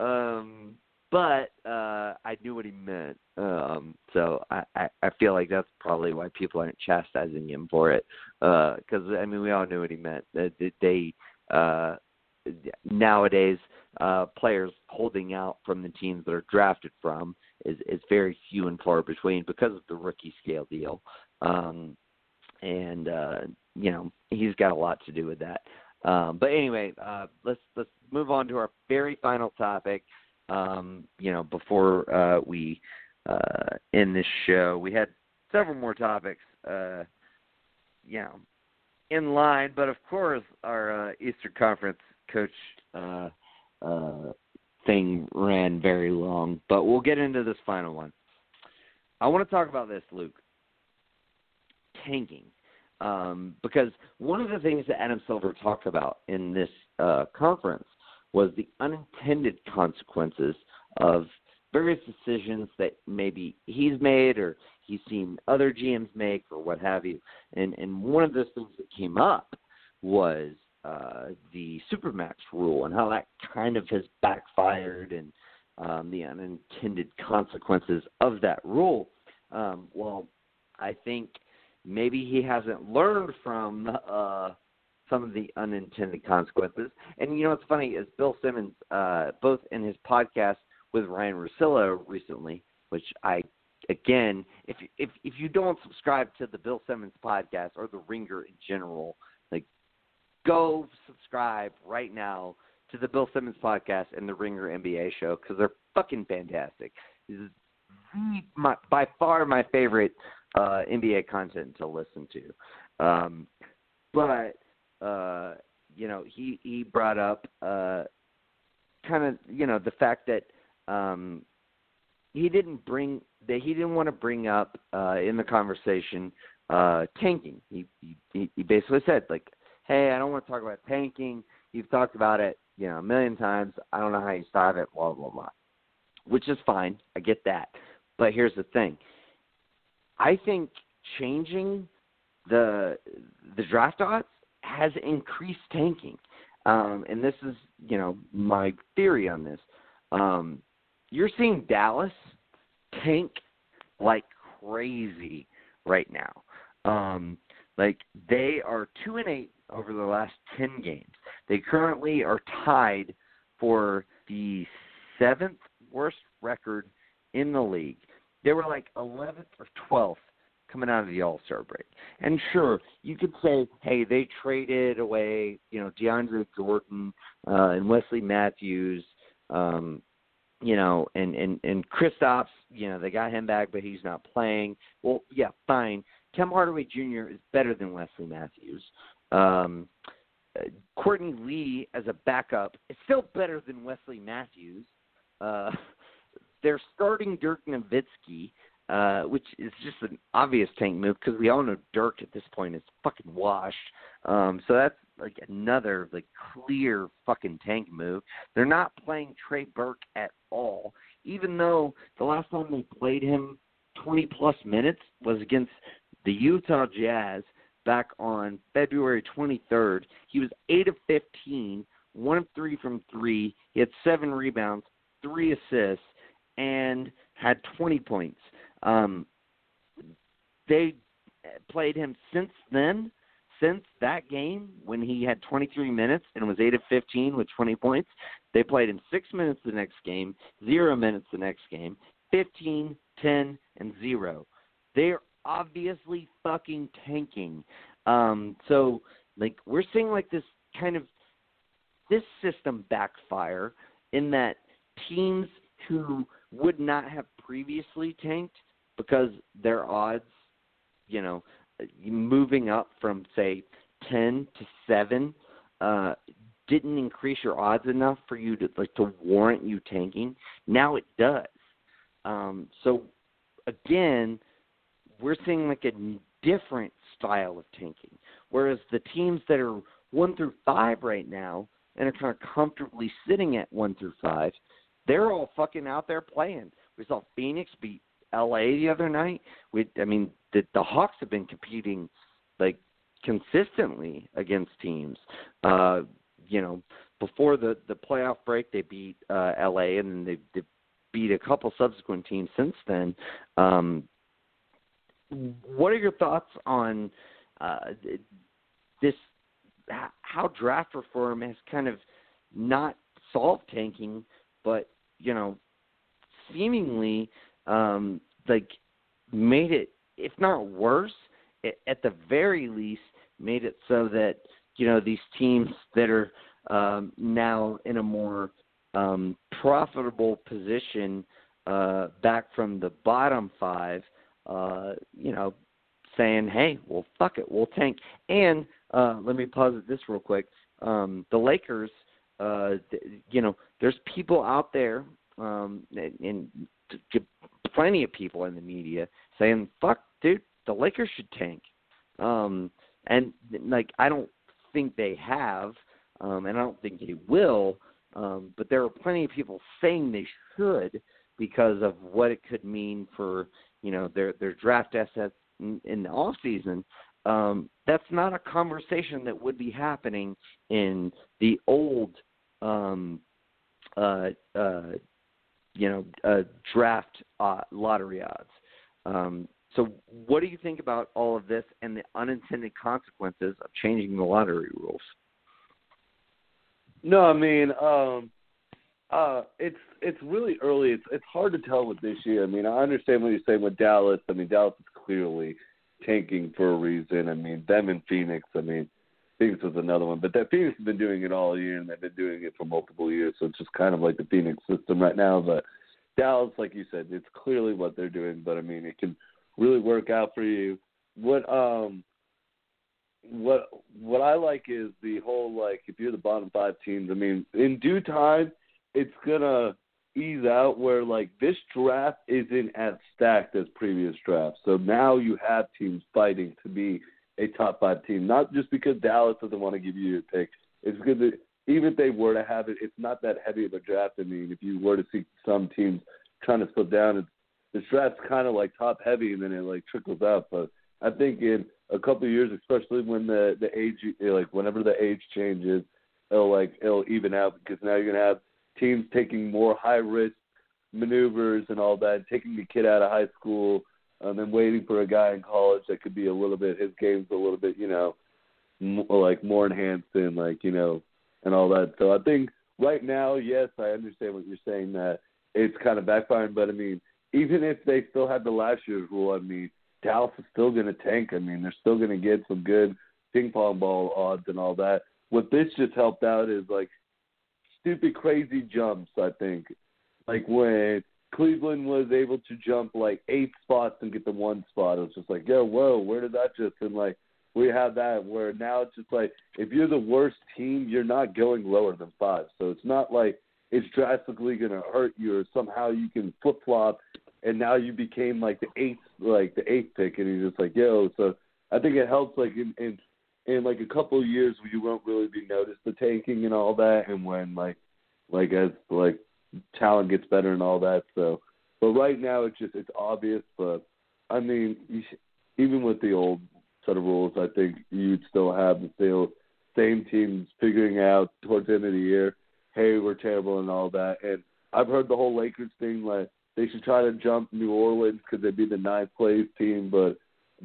Um, but uh, I knew what he meant, um, so I, I I feel like that's probably why people aren't chastising him for it. Because uh, I mean, we all knew what he meant. They, they uh, nowadays uh, players holding out from the teams that are drafted from is is very few and far between because of the rookie scale deal. Um, and uh, you know he's got a lot to do with that. Um, but anyway, uh, let's let's move on to our very final topic. Um, you know, before uh, we uh, end this show, we had several more topics. Uh, you know, in line, but of course, our uh, Eastern Conference coach uh, uh, thing ran very long. But we'll get into this final one. I want to talk about this, Luke. Tanking. Um, because one of the things that Adam Silver talked about in this uh, conference was the unintended consequences of various decisions that maybe he's made or he's seen other GMs make or what have you. And and one of those things that came up was uh, the supermax rule and how that kind of has backfired and um, the unintended consequences of that rule. Um, well, I think maybe he hasn't learned from uh, some of the unintended consequences. And you know what's funny is Bill Simmons, uh, both in his podcast with Ryan Russillo recently, which I again, if if if you don't subscribe to the Bill Simmons podcast or the Ringer in general, go subscribe right now to the Bill Simmons podcast and the Ringer NBA show because they're fucking fantastic. This is my, by far my favorite uh, NBA content to listen to. Um, but uh, you know, he he brought up uh, kind of you know the fact that um, he didn't bring that he didn't want to bring up uh, in the conversation uh, tanking. He, he he basically said like, "Hey, I don't want to talk about tanking. You've talked about it, you know, a million times. I don't know how you start it. Blah blah blah." Which is fine. I get that. But here's the thing. I think changing the the draft odds has increased tanking. Um, and this is, you know, my theory on this. Um, you're seeing Dallas tank like crazy right now. Um, like they are two and eight over the last ten games. They currently are tied for the seventh worst record in the league. They were like 11th or 12th coming out of the All Star break. And sure, you could say, hey, they traded away, you know, DeAndre Jordan uh, and Wesley Matthews, um, you know, and and and Kristaps, you know, they got him back, but he's not playing. Well, yeah, fine. Tim Hardaway Jr. is better than Wesley Matthews. Um, Courtney Lee as a backup is still better than Wesley Matthews. Uh, (laughs) they're starting Dirk Nowitzki, uh, which is just an obvious tank move because we all know Dirk at this point is fucking washed. Um, so that's like another like clear fucking tank move. They're not playing Trey Burke at all, even though the last time they played him 20 plus minutes was against the Utah Jazz back on February 23rd. He was 8 of 15, 1 of 3 from 3. He had 7 rebounds, 3 assists and had 20 points. Um, they played him since then, since that game when he had 23 minutes and was 8 of 15 with 20 points. They played him 6 minutes the next game, 0 minutes the next game, 15, 10, and 0. They're obviously fucking tanking. Um, so, like, we're seeing like this kind of this system backfire in that teams who would not have previously tanked because their odds, you know, moving up from say 10 to 7 uh didn't increase your odds enough for you to like to warrant you tanking. Now it does. Um so again, we're seeing like a different style of tanking. Whereas the teams that are 1 through 5 right now and are kind of comfortably sitting at 1 through 5 they're all fucking out there playing. We saw Phoenix beat LA the other night. We, I mean, the the Hawks have been competing like consistently against teams. Uh, you know, before the the playoff break, they beat uh, LA, and they, they beat a couple subsequent teams since then. Um, what are your thoughts on uh, this? How draft reform has kind of not solved tanking, but you know, seemingly um, like made it, if not worse, it, at the very least, made it so that you know these teams that are um, now in a more um, profitable position uh, back from the bottom five, uh, you know, saying, "Hey, well, fuck it, we'll tank." And uh, let me pause at this real quick. Um, the Lakers, uh, you know, there's people out there, um, and, and plenty of people in the media saying, "Fuck, dude, the Lakers should tank." Um, and like, I don't think they have, um, and I don't think they will. Um, but there are plenty of people saying they should because of what it could mean for you know their their draft assets in, the off season. Um, that's not a conversation that would be happening in the old um, uh, uh, you know uh, draft uh, lottery odds. Um, so, what do you think about all of this and the unintended consequences of changing the lottery rules? No, I mean, um, uh, it's it's really early. It's it's hard to tell with this year. I mean, I understand what you're saying with Dallas. I mean, Dallas is clearly tanking for a reason. I mean, them and Phoenix. I mean, Phoenix was another one, but that Phoenix has been doing it all year, and they've been doing it for multiple years. So it's just kind of like the Phoenix system right now. But Dallas, like you said, it's clearly what they're doing. But I mean, it can really work out for you. What um what what I like is the whole like if you're the bottom five teams, I mean, in due time it's gonna ease out where like this draft isn't as stacked as previous drafts. So now you have teams fighting to be a top five team. Not just because Dallas doesn't want to give you your pick. It's because it, even if they were to have it, it's not that heavy of a draft. I mean, if you were to see some teams trying to split down, it's, this draft's kind of like top heavy and then it like trickles out. But I think in a couple of years, especially when the the age like whenever the age changes, it'll like it'll even out because now you're gonna have teams taking more high risk maneuvers and all that, taking the kid out of high school, um, and then waiting for a guy in college that could be a little bit his game's a little bit you know m- like more enhanced and like you know and all that. So I think right now, yes, I understand what you're saying that it's kind of backfiring, but I mean, even if they still had the last year's rule, I mean Dallas is still going to tank. I mean, they're still going to get some good ping pong ball odds and all that. What this just helped out is like stupid, crazy jumps. I think, like when Cleveland was able to jump like eight spots and get the one spot, it was just like, yo, whoa, where did that just? And like we have that where now it's just like if you're the worst team, you're not going lower than five. So it's not like it's drastically going to hurt you or somehow you can flip flop and now you became like the eighth like the eighth pick and he's just like yo so i think it helps like in in in like a couple of years you won't really be noticed the tanking and all that and when like like as like talent gets better and all that so. But right now it's just it's obvious but i mean should, even with the old set of rules i think you'd still have the same teams figuring out towards the end of the year hey we're terrible and all that. And i've heard the whole lakers thing like they should try to jump New Orleans because they'd be the ninth place team, but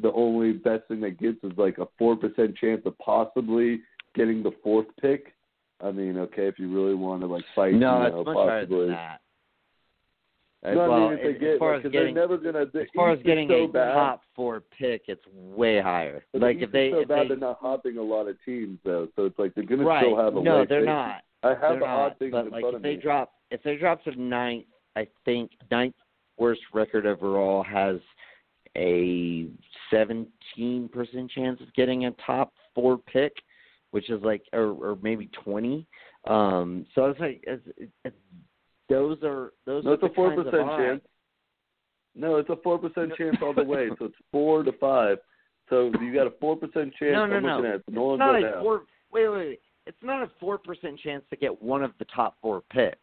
the only best thing that gets is like a four percent chance of possibly getting the fourth pick. I mean, okay, if you really want to like fight, no, you it's know, much possibly. higher than that. No, well, I mean, if they as far like, as getting, they're never gonna. The as far as East getting so a bad, top four pick, it's way higher. but like the if they, so if bad, they they're not hopping a lot of teams though, so it's like they're gonna right, still have a no, they're They- not. I have they're the not. odd things but in like front if of they me. drop, if they drop to ninth, I think ninth worst record overall has a 17% chance of getting a top four pick, which is like, or, or maybe 20. Um, so I was like, it's, it's, those are those No, are it's a the four percent chance. No, it's a four percent (laughs) chance all the way. So it's four to five. So you got a four percent chance. No, no, no. at it. It's not a four. Wait, wait, wait. It's not a four percent chance to get one of the top four picks.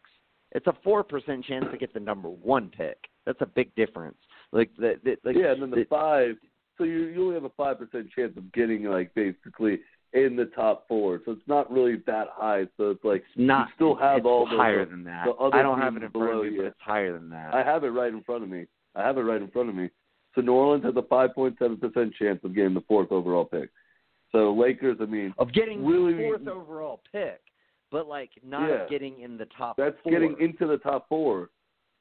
It's a four percent chance to get the number one pick. That's a big difference. Like the, the like yeah, and then the, five. So you you only have a five percent chance of getting like basically in the top four. So it's not really that high. So it's like it's not. you still have all those, higher than that. the other I don't have it in front of below me, you. but it's higher than that. I have it right in front of me. I have it right in front of me. So New Orleans has a five point seven percent chance of getting the fourth overall pick. So Lakers, I mean, of getting really- the fourth overall pick. but like not Yeah. getting in the top. That's four. getting into the top four.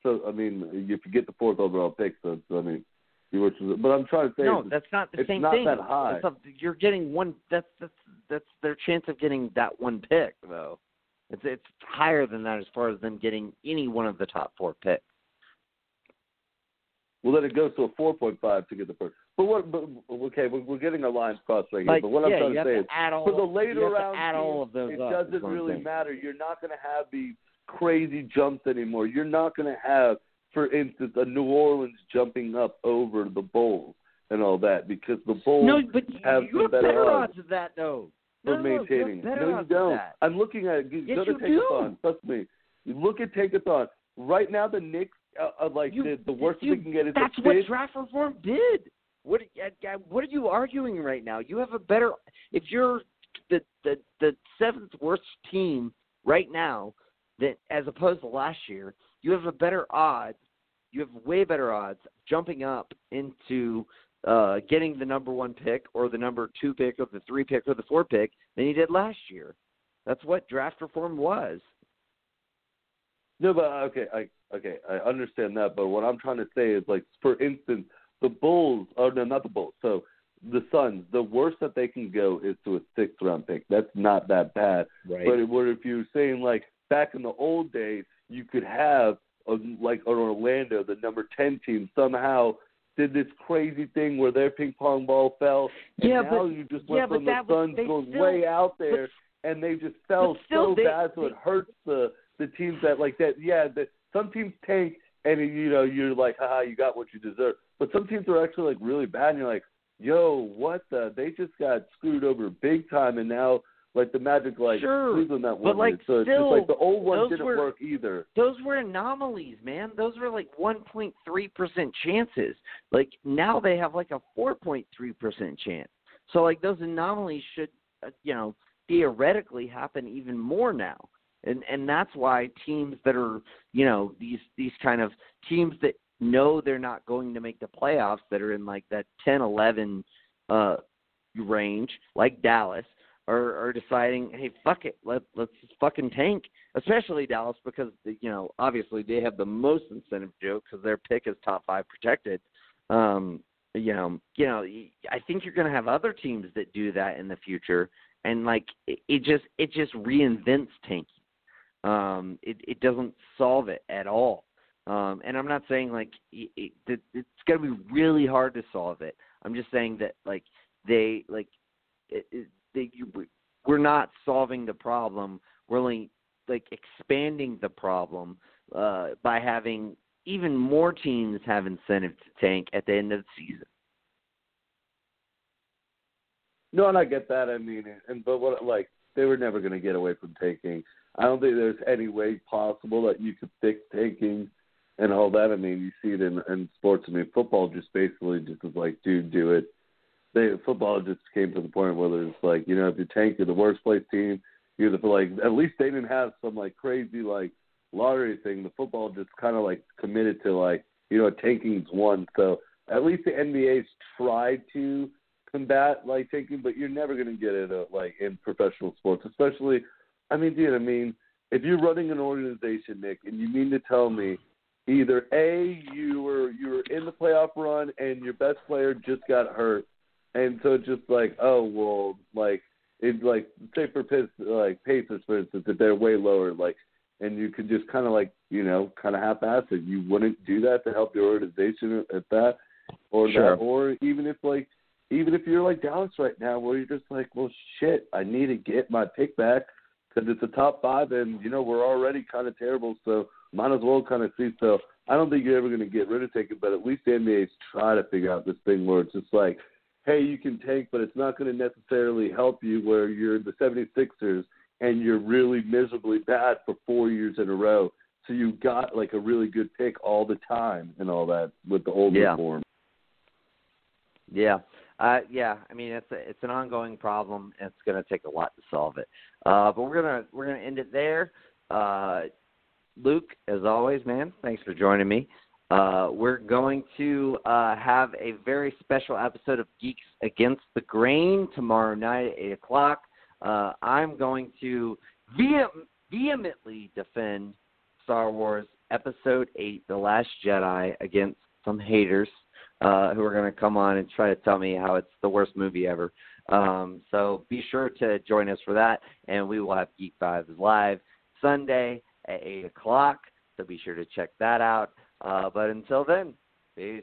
So I mean, if you get the fourth overall pick, so I mean, you which is, but I'm trying to say, No, that's not the it's same not thing. that high. You're getting one. That's that's that's their chance of getting that one pick though. It's it's higher than that as far as them getting any one of the top four picks. well, then it goes to a 4.5 to get the first. But what? But okay, we're, we're getting our lines crossed right here. Like, But what yeah, I'm trying to say to is, all for the later round to add all of those it doesn't really matter. You're not going to have these crazy jumps anymore. You're not going to have, for instance, a New Orleans jumping up over the Bulls and all that because the Bulls No, but have you have better better odds. odds of that though. for No, no, maintaining. better no, you don't. I'm looking at you Yes, go to you do. Tankathon. Trust me. You look at take a Tankathon. Right now, the Knicks are, are like You- the, the worst you- they can get is That's a what fifth. draft reform did. What uh, uh, what are you arguing right now? You have a better if you're the the the seventh worst team right now that as opposed to last year, you have a better odds. You have way better odds jumping up into uh getting the number one pick or the number two pick or the three pick or the four pick than you did last year. That's what draft reform was. No, but uh, okay, I okay, I understand that. But what I'm trying to say is, like, for instance, the Bulls. Oh no, not the Bulls. So the Suns. The worst that they can go is to a sixth round pick. That's not that bad. Right. But what if you're saying like back in the old days, you could have a, like an Orlando, the number ten team, somehow did this crazy thing where their ping pong ball fell. And Yeah, now but- you just yeah, went but from the that Suns going still- way out there, and they just fell still, so they- bad, so they- it hurts the the teams that like that. Yeah, the, some teams tank, and you know you're like, haha, you got what you deserve. But some teams are actually like really bad, and you're like, yo, what the? They just got screwed over big time, and now like the Magic like Sure, Cleveland that but, one like. So still, just like the old one didn't were- work either. those were anomalies, man. Those were like 1.3% chances. Like now they have like a 4.3% chance. So like those anomalies should, uh, you know, theoretically happen even more now. And and that's why teams that are, you know, these these kind of teams that know they're not going to make the playoffs that are in like that 10 11 uh range like Dallas are are deciding, hey, fuck it, let let's just fucking tank. Especially Dallas because you know obviously they have the most incentive to do because their pick is top five protected. Um, you know, you know, I think you're going to have other teams that do that in the future, and like it, it just it just reinvents tanking. Um, it it doesn't solve it at all. Um, and I'm not saying like it, it, it, it's going to be really hard to solve it. I'm just saying that like they like it, it, they we're not solving the problem. We're only like expanding the problem uh, by having even more teams have incentive to tank at the end of the season. No, and I get that. I mean, and but what like they were never going to get away from tanking. I don't think there's any way possible that you could fix tanking and all that. I mean, you see it in in sports. I mean, football just basically just was like, dude, do it. They football just came to the point where it's like, you know, if you tank, you're the worst place team. You're the like at least they didn't have some like crazy like lottery thing. The football just kind of like committed to like, you know, tanking's one. So at least the NBA's tried to combat like tanking but you're never going to get it uh, like in professional sports, especially. I mean, dude, I mean, if you're running an organization, Nick, and you mean to tell me either a you were you were in the playoff run and your best player just got hurt, and so it's just like, oh well, like it's like say for Piz, like Pacers for instance, if they're way lower, like, and you could just kind of like you know kind of half-ass it, you wouldn't do that to help your organization at that, or Sure. that, or even if like even if you're like Dallas right now, where you're just like, well, shit, I need to get my pick back because it's a top five, and you know we're already kind of terrible, so might as well kind of see. So I don't think you're ever going to get rid of tanking, but at least the NBA's try to figure out this thing where it's just like, hey, you can take, but it's not going to necessarily help you where you're the 76ers and you're really miserably bad for four years in a row. So you got like a really good pick all the time and all that with the old Yeah. reform. Yeah. Uh, yeah, I mean it's a, it's an ongoing problem. And it's going to take a lot to solve it. Uh, but we're gonna we're gonna end it there. Uh, Luke, as always, man, thanks for joining me. Uh, we're going to uh, have a very special episode of Geeks Against the Grain tomorrow night at eight o'clock. Uh, I'm going to vehem- vehemently defend Star Wars Episode 8 The Last Jedi against some haters uh, who are going to come on and try to tell me how it's the worst movie ever. Um, so be sure to join us for that, and we will have Geek Vibes live Sunday at 8 o'clock. So be sure to check that out. Uh, but until then, peace.